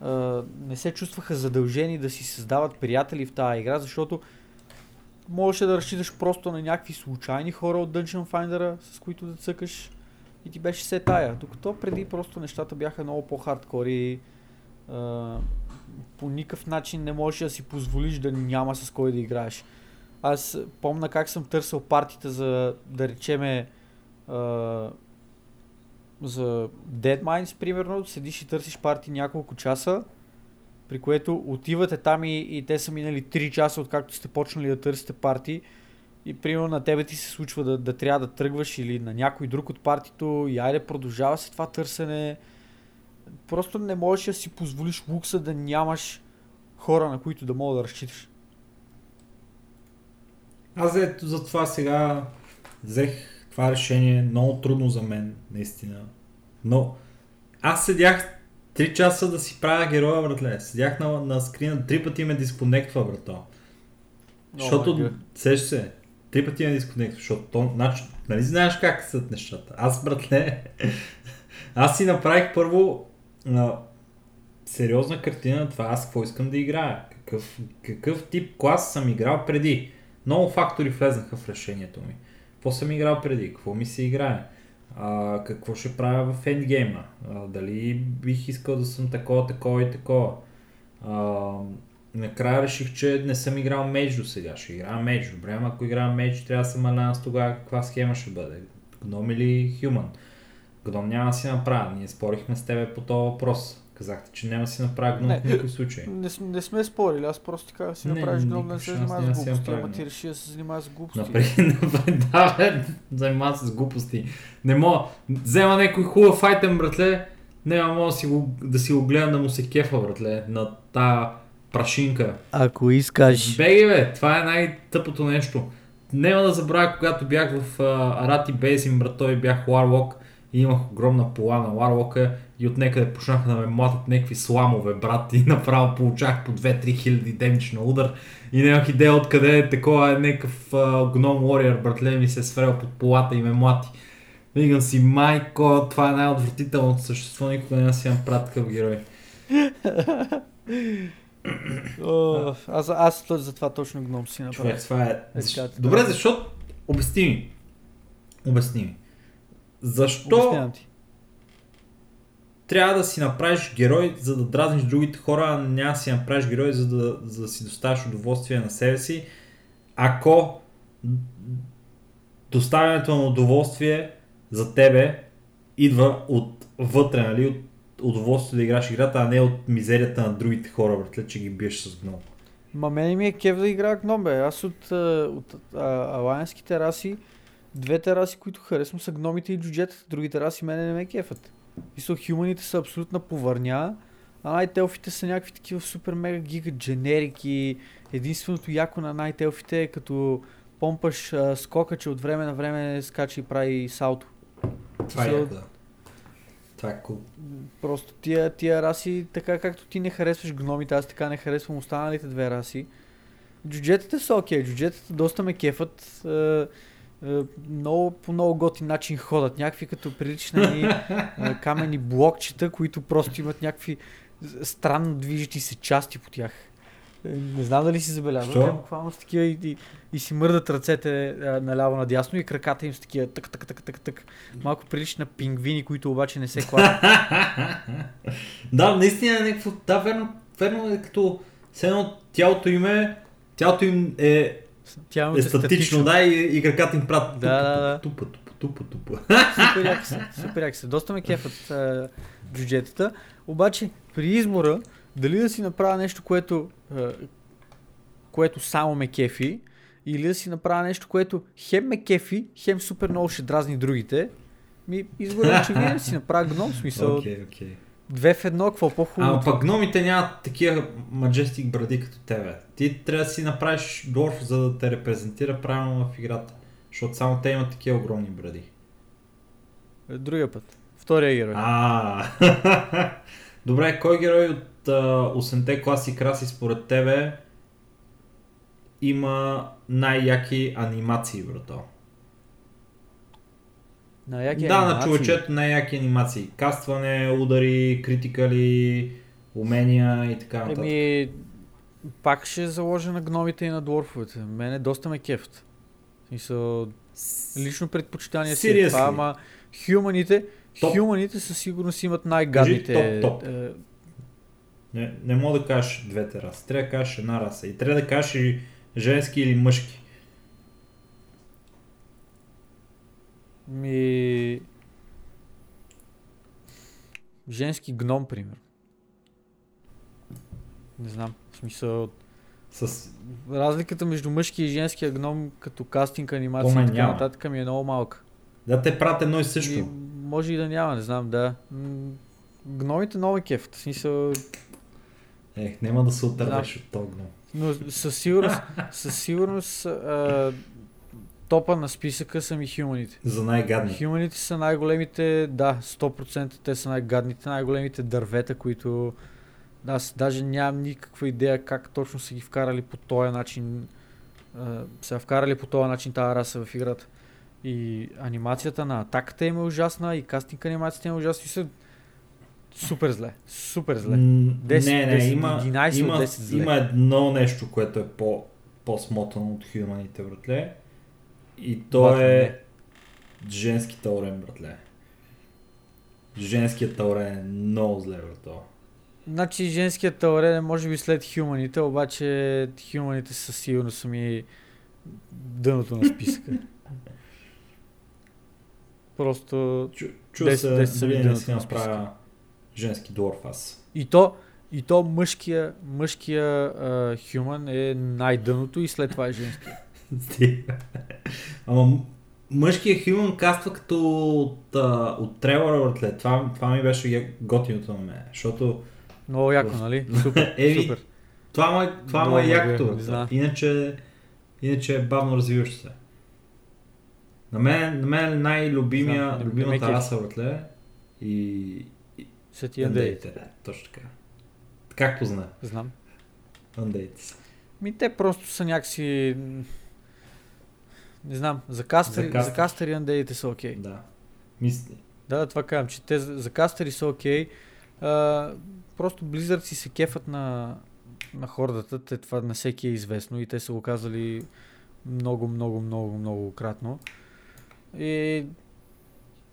а, не се чувстваха задължени да си създават приятели в тази игра, защото можеше да разчиташ просто на някакви случайни хора от Dungeon Finder, с които да цъкаш и ти беше се тая. Докато преди просто нещата бяха много по-хардкори. а, по никакъв начин не можеш да си позволиш да няма с кой да играеш. Аз помня как съм търсил партията за, да речеме, а, за Dead Mines, примерно, седиш и търсиш парти няколко часа, при което отивате там и, и те са минали 3 часа, откакто сте почнали да търсите парти. И примерно на тебе ти се случва да, да трябва да тръгваш или на някой друг от партито и айде продължава се това търсене. Просто не можеш да си позволиш лукса да нямаш хора, на които да мога да разчиташ. Аз ето за това сега взех това решение много трудно за мен, наистина. Но аз седях 3 часа да си правя героя, братле. Седях на, на скрина, три пъти ме дисконектва, брато. Защото, my God. сеш се, три пъти ме дисконектва, защото то, значи, нали знаеш как са нещата. Аз, братле, аз си направих първо а, сериозна картина на това, аз какво искам да играя. Какъв, какъв тип клас съм играл преди. Много фактори влезнаха в решението ми. Какво съм играл преди? Какво ми се играе? А, какво ще правя в ендгейма? А, дали бих искал да съм такова, такова и такова? А, накрая реших, че не съм играл меч до сега. Ще играя меч. Добре, ама ако играя меч, трябва да съм алианс тогава каква схема ще бъде? Гном или хюман? Гном няма да си направя. Ние спорихме с тебе по този въпрос. Казахте, че няма да си направя гном Не. в никой случай. Не, не сме спорили, аз просто така си Не, направиш гном не се занимава с глупости, ама ти реши да се занимава с глупости. Напред, да, бе, занимава се с глупости. Не мога, взема някой хубав айтем, братле, няма мога да си го, да си го гледам да му се кефа, братле, на та прашинка. Ако искаш. Беги, бе, това е най-тъпото нещо. Няма да забравя, когато бях в Арати Бейзин, брат, той бях Warlock и имах огромна пола на Warlock и от някъде почнаха да ме млатят някакви сламове, брат, и направо получах по 2-3 хиляди демидж на удар и нямах идея откъде е такова е някакъв а, гном warrior, братле, ми се е сврел под полата и ме млати. Викам си, майко, това е най-отвратителното същество, никога да си имам правя такъв герой. О, аз, аз за това точно гном си Човек, направих. това е... Е, така. Добре, защо... Обясни ми. Обясни ми. Защо трябва да си направиш герой, за да дразниш другите хора, а няма да си направиш герой, за да, за да си доставиш удоволствие на себе си, ако доставянето на удоволствие за тебе идва от вътре, нали, от удоволствие да играш играта, а не от мизерията на другите хора, братле, че ги биеш с гном. Ма мене ми е кев да играя гном, бе. Аз от, от а, алайанските раси, двете раси, които харесвам са гномите и джуджетата. Другите раси мене не ме кефат. Мисля, хюманите са абсолютна повърня, а найтелфите са някакви такива супер мега гига дженерики. Единственото яко на найтелфите е като помпаш а, скока, че от време на време скача и прави салто. Това е да. Това е. Просто тия, тия раси, така както ти не харесваш гномите, аз така не харесвам останалите две раси. Джуджетите са окей, джуджетите доста ме кефат. Е, е, много, по много готин начин ходят. Някакви като прилични е, камени блокчета, които просто имат някакви странно движещи се части по тях. Не знам дали си забелязал. Те буквално са такива и, и, и си мърдат ръцете наляво надясно и краката им са такива тък, тък, тък, тък, тък. Малко прилични на пингвини, които обаче не се клатят. да, наистина е някакво, да, верно, верно е като все едно тялото им е, тялото им е, Тя е статично, да, и, и краката им правят Да, да, да. тупа, тупа, тупа, тупа. Супер яки са, супер яки са. Доста ме кефат а, бюджетата. Обаче при избора дали да си направя нещо, което, което само ме кефи, или да си направя нещо, което хем ме кефи, хем супер много ще дразни другите, ми избора е очевиден да си направя гном, смисъл Окей, окей. две в едно, какво по-хубаво. Ама пък гномите нямат такива маджестик бради като тебе. Ти трябва да си направиш дворф, за да те репрезентира правилно в играта. Защото само те имат такива огромни бради. Другия път. Втория герой. А, Добре, кой герой от а, 8-те класи краси според тебе има най-яки анимации, брато? На яки да, на анимации. човечето най-яки анимации. Кастване, удари, критикали, умения и така нататък. Еми, Пак ще заложа на гномите и на дворфовете. Мене доста ме кефт. В Смисъл, лично предпочитание си е това, ама хюманите, хюманите със сигурност имат най-гадните... топ, топ. е, Не, не мога да кажеш двете раси. Трябва да кажеш една раса. И трябва да кажеш и женски или мъжки. Ми... Женски гном, пример. Не знам. В смисъл, С... разликата между мъжки и женския гном като кастинг, анимация Поне и така нататък ми е много малка. Да те правят едно и също. И, може и да няма, не знам, да. Гномите много е кефт. В смисъл, Ех, няма да се отървеш от този гном. но със сигурност, със сигурност а, топа на списъка са ми хюманите. За най-гадни. Хюманите са най-големите, да, 100% те са най-гадните, най-големите дървета, които да, аз даже нямам никаква идея как точно са ги вкарали по този начин, а, са вкарали по този начин тази раса в играта. И анимацията на атаката им е ужасна, и кастинг анимацията им е ужасна, и са супер зле, супер зле. М, 10, не, не, 10, има, 11 от има, 10 зле. има едно нещо, което е по, по-смотано от хюманите, братле. И то Батъм, е женски таурен, братле. Женският таурен е много зле, брато. Значи женският таурен е може би след хюманите, обаче хюманите със сигурност са ми дъното на списъка. Просто Чу, чу Десет- се, десет са дали ми не дъното си на направя женски дворф аз. и то, и то мъжкия, мъжкия а, хюман е най-дъното и след това е женския. Ама мъжкият хюман каства като от, а, от трейлера, братле. Това, това ми беше готиното на мен. Защото Много яко, нали? Супер, Еми, супер. Това му е, това му е якото. Иначе, иначе е бавно развиващо се. На мен, на мен е най-любимия, Знам, любимата раса, братле, и, и Са ти андеите. Да, точно така. Както знае, Знам. андеите са. Ми те просто са някакси... Не знам, за кастери, За кастери. за кастери андеите са окей. Да. Мисли. Да, това казвам, че те за, кастери са окей. А, просто Blizzard си се кефат на, на хордата, те това на всеки е известно и те са го казали много, много, много, много кратно. И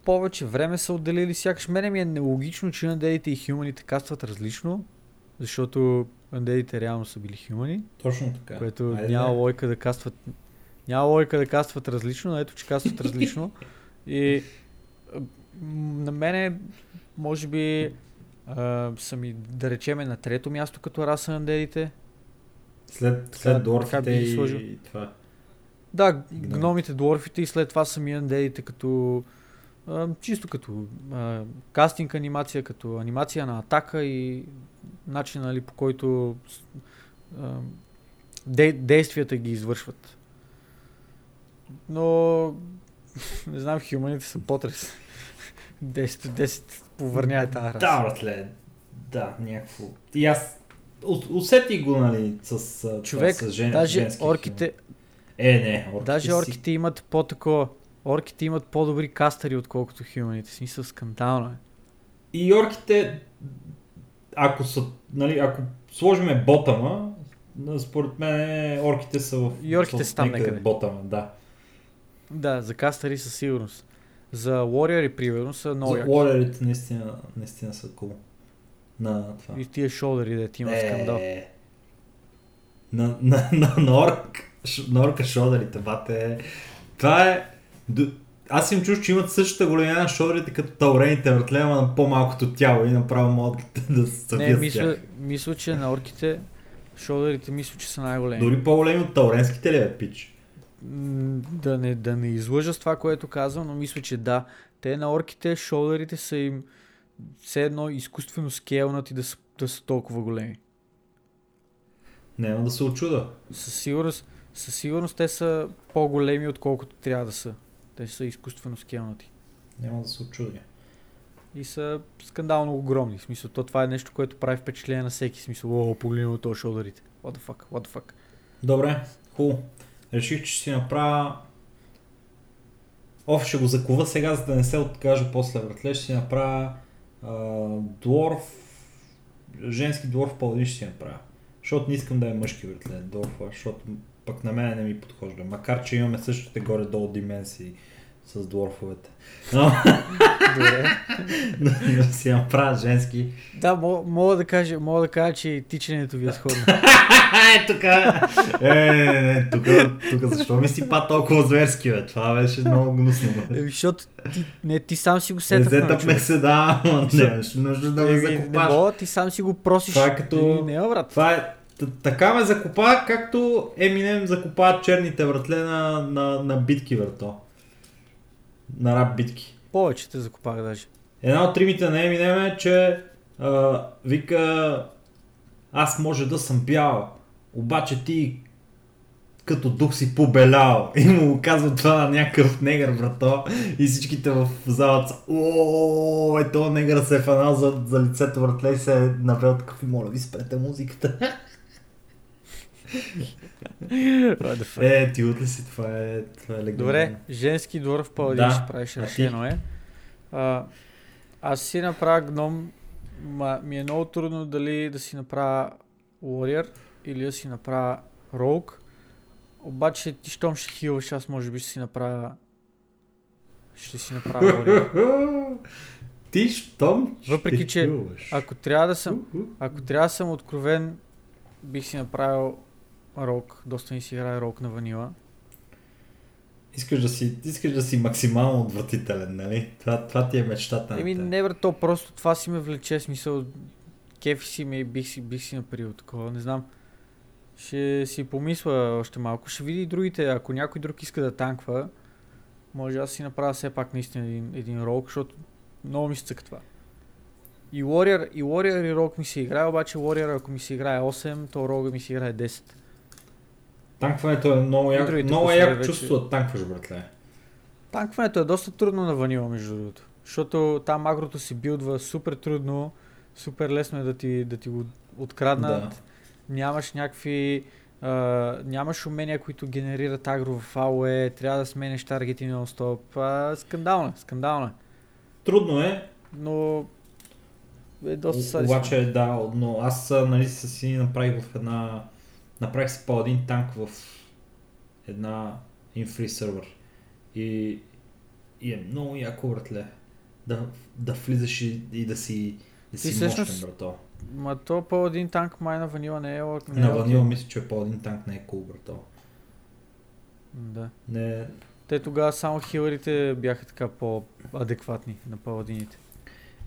повече време са отделили, сякаш мене ми е нелогично, че андеите и хюманите кастват различно, защото андеите реално са били хюмани, Точно така. което Айде, няма лойка да кастват няма лойка да кастват различно, но ето че кастват различно. И на мене, може би, а, са ми, да речеме, на трето място като раса на дедите. След, след ги и, това. Да, Гном. гномите, дворфите и след това са ми андедите като а, чисто като а, кастинг анимация, като анимация на атака и начин нали, по който а, де, действията ги извършват. Но не знам, хюманите са потрес. 10 от 10 повърнява тази раса. Да, братле. Да, някакво. И аз ус- усетих го, нали, с, Човек, с жен, даже орките, Е, не, орките даже си- орките имат по-такова. Орките имат по-добри кастъри, отколкото хюманите. Смисъл скандално е. И орките, ако са, нали, ако сложиме ботама, според мен орките са в... И орките са там някъде. Ботама, да. Да, за кастъри със сигурност. За Warrior примерно са много За. Warrior-ите наистина, наистина са cool. На това. И тия шолдери, да ти скандал. Е, На, на, на, на, орк, на орка шодерите, бате. Това е... д- Аз им чуш, че имат същата големина на шодерите като таурените ама на по-малкото тяло и направо могат да се Не, събият с мисля, мисля, че на орките шолдерите мисля, че са най-големи. Дори по-големи от тауренските ли е, пич? Да не, да не излъжа с това, което казвам, но мисля, че да. Те на орките, шолдерите са им все едно изкуствено скелнати да са, да са толкова големи. Няма да се очуда. Със сигурност, със сигурност те са по-големи, отколкото трябва да са. Те са изкуствено скелнати. Няма да се очудя. И са скандално огромни. В смисъл, то това е нещо, което прави впечатление на всеки. В смисъл, о, погледни от този шолдерите. What the fuck, what the fuck. Добре, хубаво. Реших, че си направя... Оф, ще го закува сега, за да не се откажа после вратле. Ще си направя а, дворф... Женски дворф паладин ще си направя. Защото не искам да е мъжки братле, Дворфа, защото пък на мен не ми подхожда. Макар, че имаме същите горе-долу дименсии с дворфовете. Но, Добре. но си направя женски. Да, мога, да кажа, мога да кажа, че тичането ви е сходно. е, тук. Е, не, не, тук, тук защо ми си па толкова зверски, бе? Това беше много гнусно. бе. Еми, защото ти, не, ти сам си го Е, сетъпна. зетъп ме се да, нямаш нужда да ме Еми, не мога, ти сам си го просиш. Това е като- И Няма, брат. Това е, така ме закопа, както Еминем закопават черните вратле на, на, на битки, врато. На рап битки. Повече те закопах даже. Една от тримите на Еминем е, че а, вика аз може да съм бял, обаче ти като дух си побелял. И му казва това на някакъв негър, брато. И всичките в залата са, о, е то негър се е фанал за, за лицето вратле и се е навел такъв и моля ви спрете музиката. Е, ти ли си, това е, това е легендарно. Добре, женски двор в Паладин Да, ще правиш решено е. А, аз си направя гном, ма ми е много трудно дали да си направя Warrior или да си направя Rogue. Обаче ти щом ще хилваш, аз може би ще си направя ще си направя Warrior. Ти щом Въпреки, че. Ако трябва да съм, ако трябва да съм откровен, бих си направил Рок. Доста ми си играе Рок на ванила. Искаш да си, искаш да си максимално отвратителен, нали? Това, това ти е мечтата. Еми не бре, то просто това си ме влече, смисъл, кефи си ме и бих си, бих си направил такова, не знам. Ще си помисля още малко, ще види и другите, ако някой друг иска да танква, може аз си направя все пак наистина един, един рок, защото много ми се това. И Warrior, и Warrior и Rogue ми се играе, обаче Warrior ако ми се играе 8, то Rogue ми се играе 10. Танкването е много И як, другите много е класове як вече- чувство да танкваш, братле. Танкването е доста трудно на ванила, между другото. Защото там агрото се билдва супер трудно, супер лесно е да ти, да ти го откраднат. Да. Нямаш някакви... А, нямаш умения, които генерират агро в AOE, трябва да сменеш таргети нон-стоп. А, скандално, е, скандално. е. Трудно е, Но е доста садисно. обаче да, но аз а, нали си направих в една... Направих си паладин танк в една инфри сервер. И, и е много яко, братле. Да, да влизаш и, и да си, да си всъщност- мощен, брато. Ма то по един танк май на ванила не е... не е На ванила мисля, че паладин танк не е кул, брато. Да. Не, Те тогава само хилърите бяха така по-адекватни на паладините.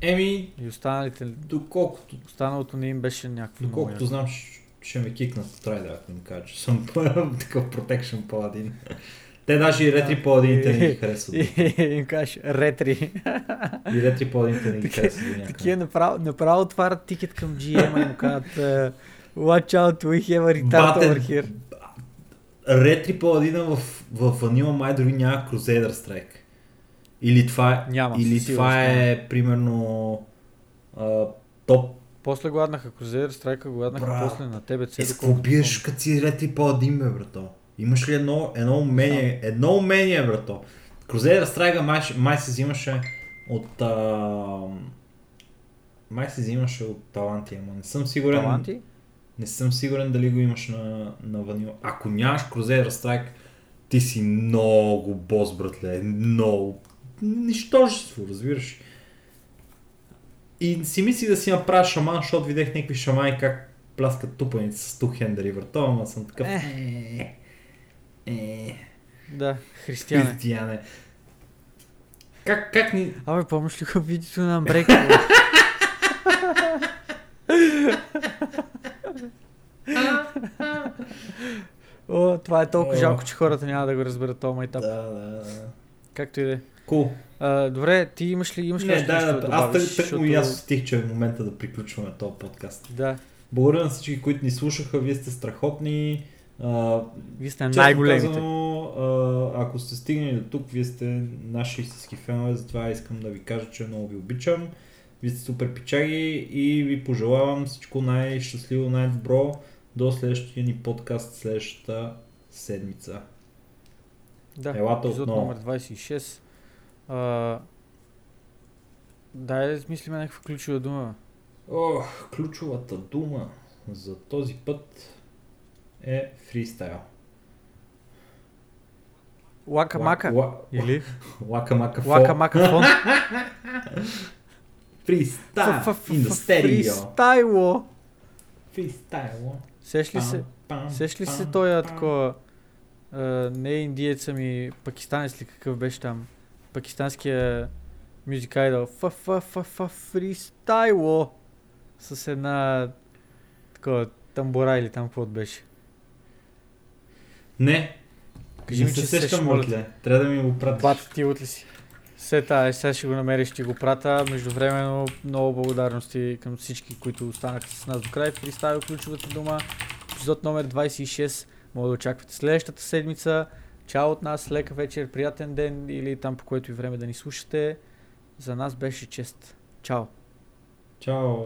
Еми, И останалите, доколкото, останалото не им беше някакво доколкото знам, ще, ме кикнат в трайда, ако им кажа, че съм такъв протекшн паладин. Те даже и ретри паладините не ги харесват. Им кажеш ретри. И ретри паладините не ги харесват. Такива направо, направо отварят тикет към GM и му казват uh, Watch out, we have a retard over here. Ретри паладина в, в Ванила май дори няма Crusader Strike. Или това, е- Няма, или това е примерно топ. После гладнаха Crusader, страйка гладнаха Брат, после на тебе Е, цели. с какво биеш като си ретри паладин, бе, брато? Имаш ли едно, едно умение, едно умение, брато? Crusader Strike май, май се взимаше от... А, май се взимаше от таланти, ама не съм сигурен. Таланти? Не съм сигурен дали го имаш на, на ванила. Ако нямаш Crusader Strike, ти си много бос, братле. Много. Нищожество, разбираш. И си мислих да си направя шаман, защото видях някакви шамани как пляскат тупаници с тухендери върто, ама съм такъв... Е, е, Да, християне. християне. Как, как ни... Абе, помниш ли го видеото на Амбрек? О, това е толкова О. жалко, че хората няма да го разберат този майтап. Да, да, да. Както и да е. Cool. А, Добре, ти имаш ли, имаш ли Не, още да, нещо да, да аз тък, тък Защото- и аз стих, че е момента да приключваме този подкаст. Да, Благодаря на всички, които ни слушаха. Вие сте страхотни. А, вие сте най-големите. казано, а, ако сте стигнали до тук, вие сте наши истински фенове, затова искам да ви кажа, че много ви обичам. Вие сте супер пичаги и ви пожелавам всичко най-щастливо, най-добро до следващия ни подкаст следващата седмица. Да, Елата епизод отново. номер 26. А, дай да измислиме някаква ключова дума. Ох, ключовата дума. за този път е фристайл. Лака мака. Ла- Или? Лака мака фо. Лака мака фон. Фристайл. Фристайло. Фристайл. Сеш ли се? Сеш ли се той такова? Не е индиец, ами пакистанец ли какъв беше там? Пакистанския мюзик айдол. Фа фа фа фа фристайло. С една такова тамбора или там какво беше. Не, Кажи ми, че се сещам, моля. Трябва да ми го пратиш. Бат, ти от ли си? Сета, е, сега ще го намериш, ще го прата. Междувременно много благодарности към всички, които останаха с нас до край. Фристайл ключовата дума. Епизод номер 26. Може да очаквате следващата седмица. Чао от нас, лека вечер, приятен ден или там по което и време да ни слушате. За нас беше чест. Чао! Чао.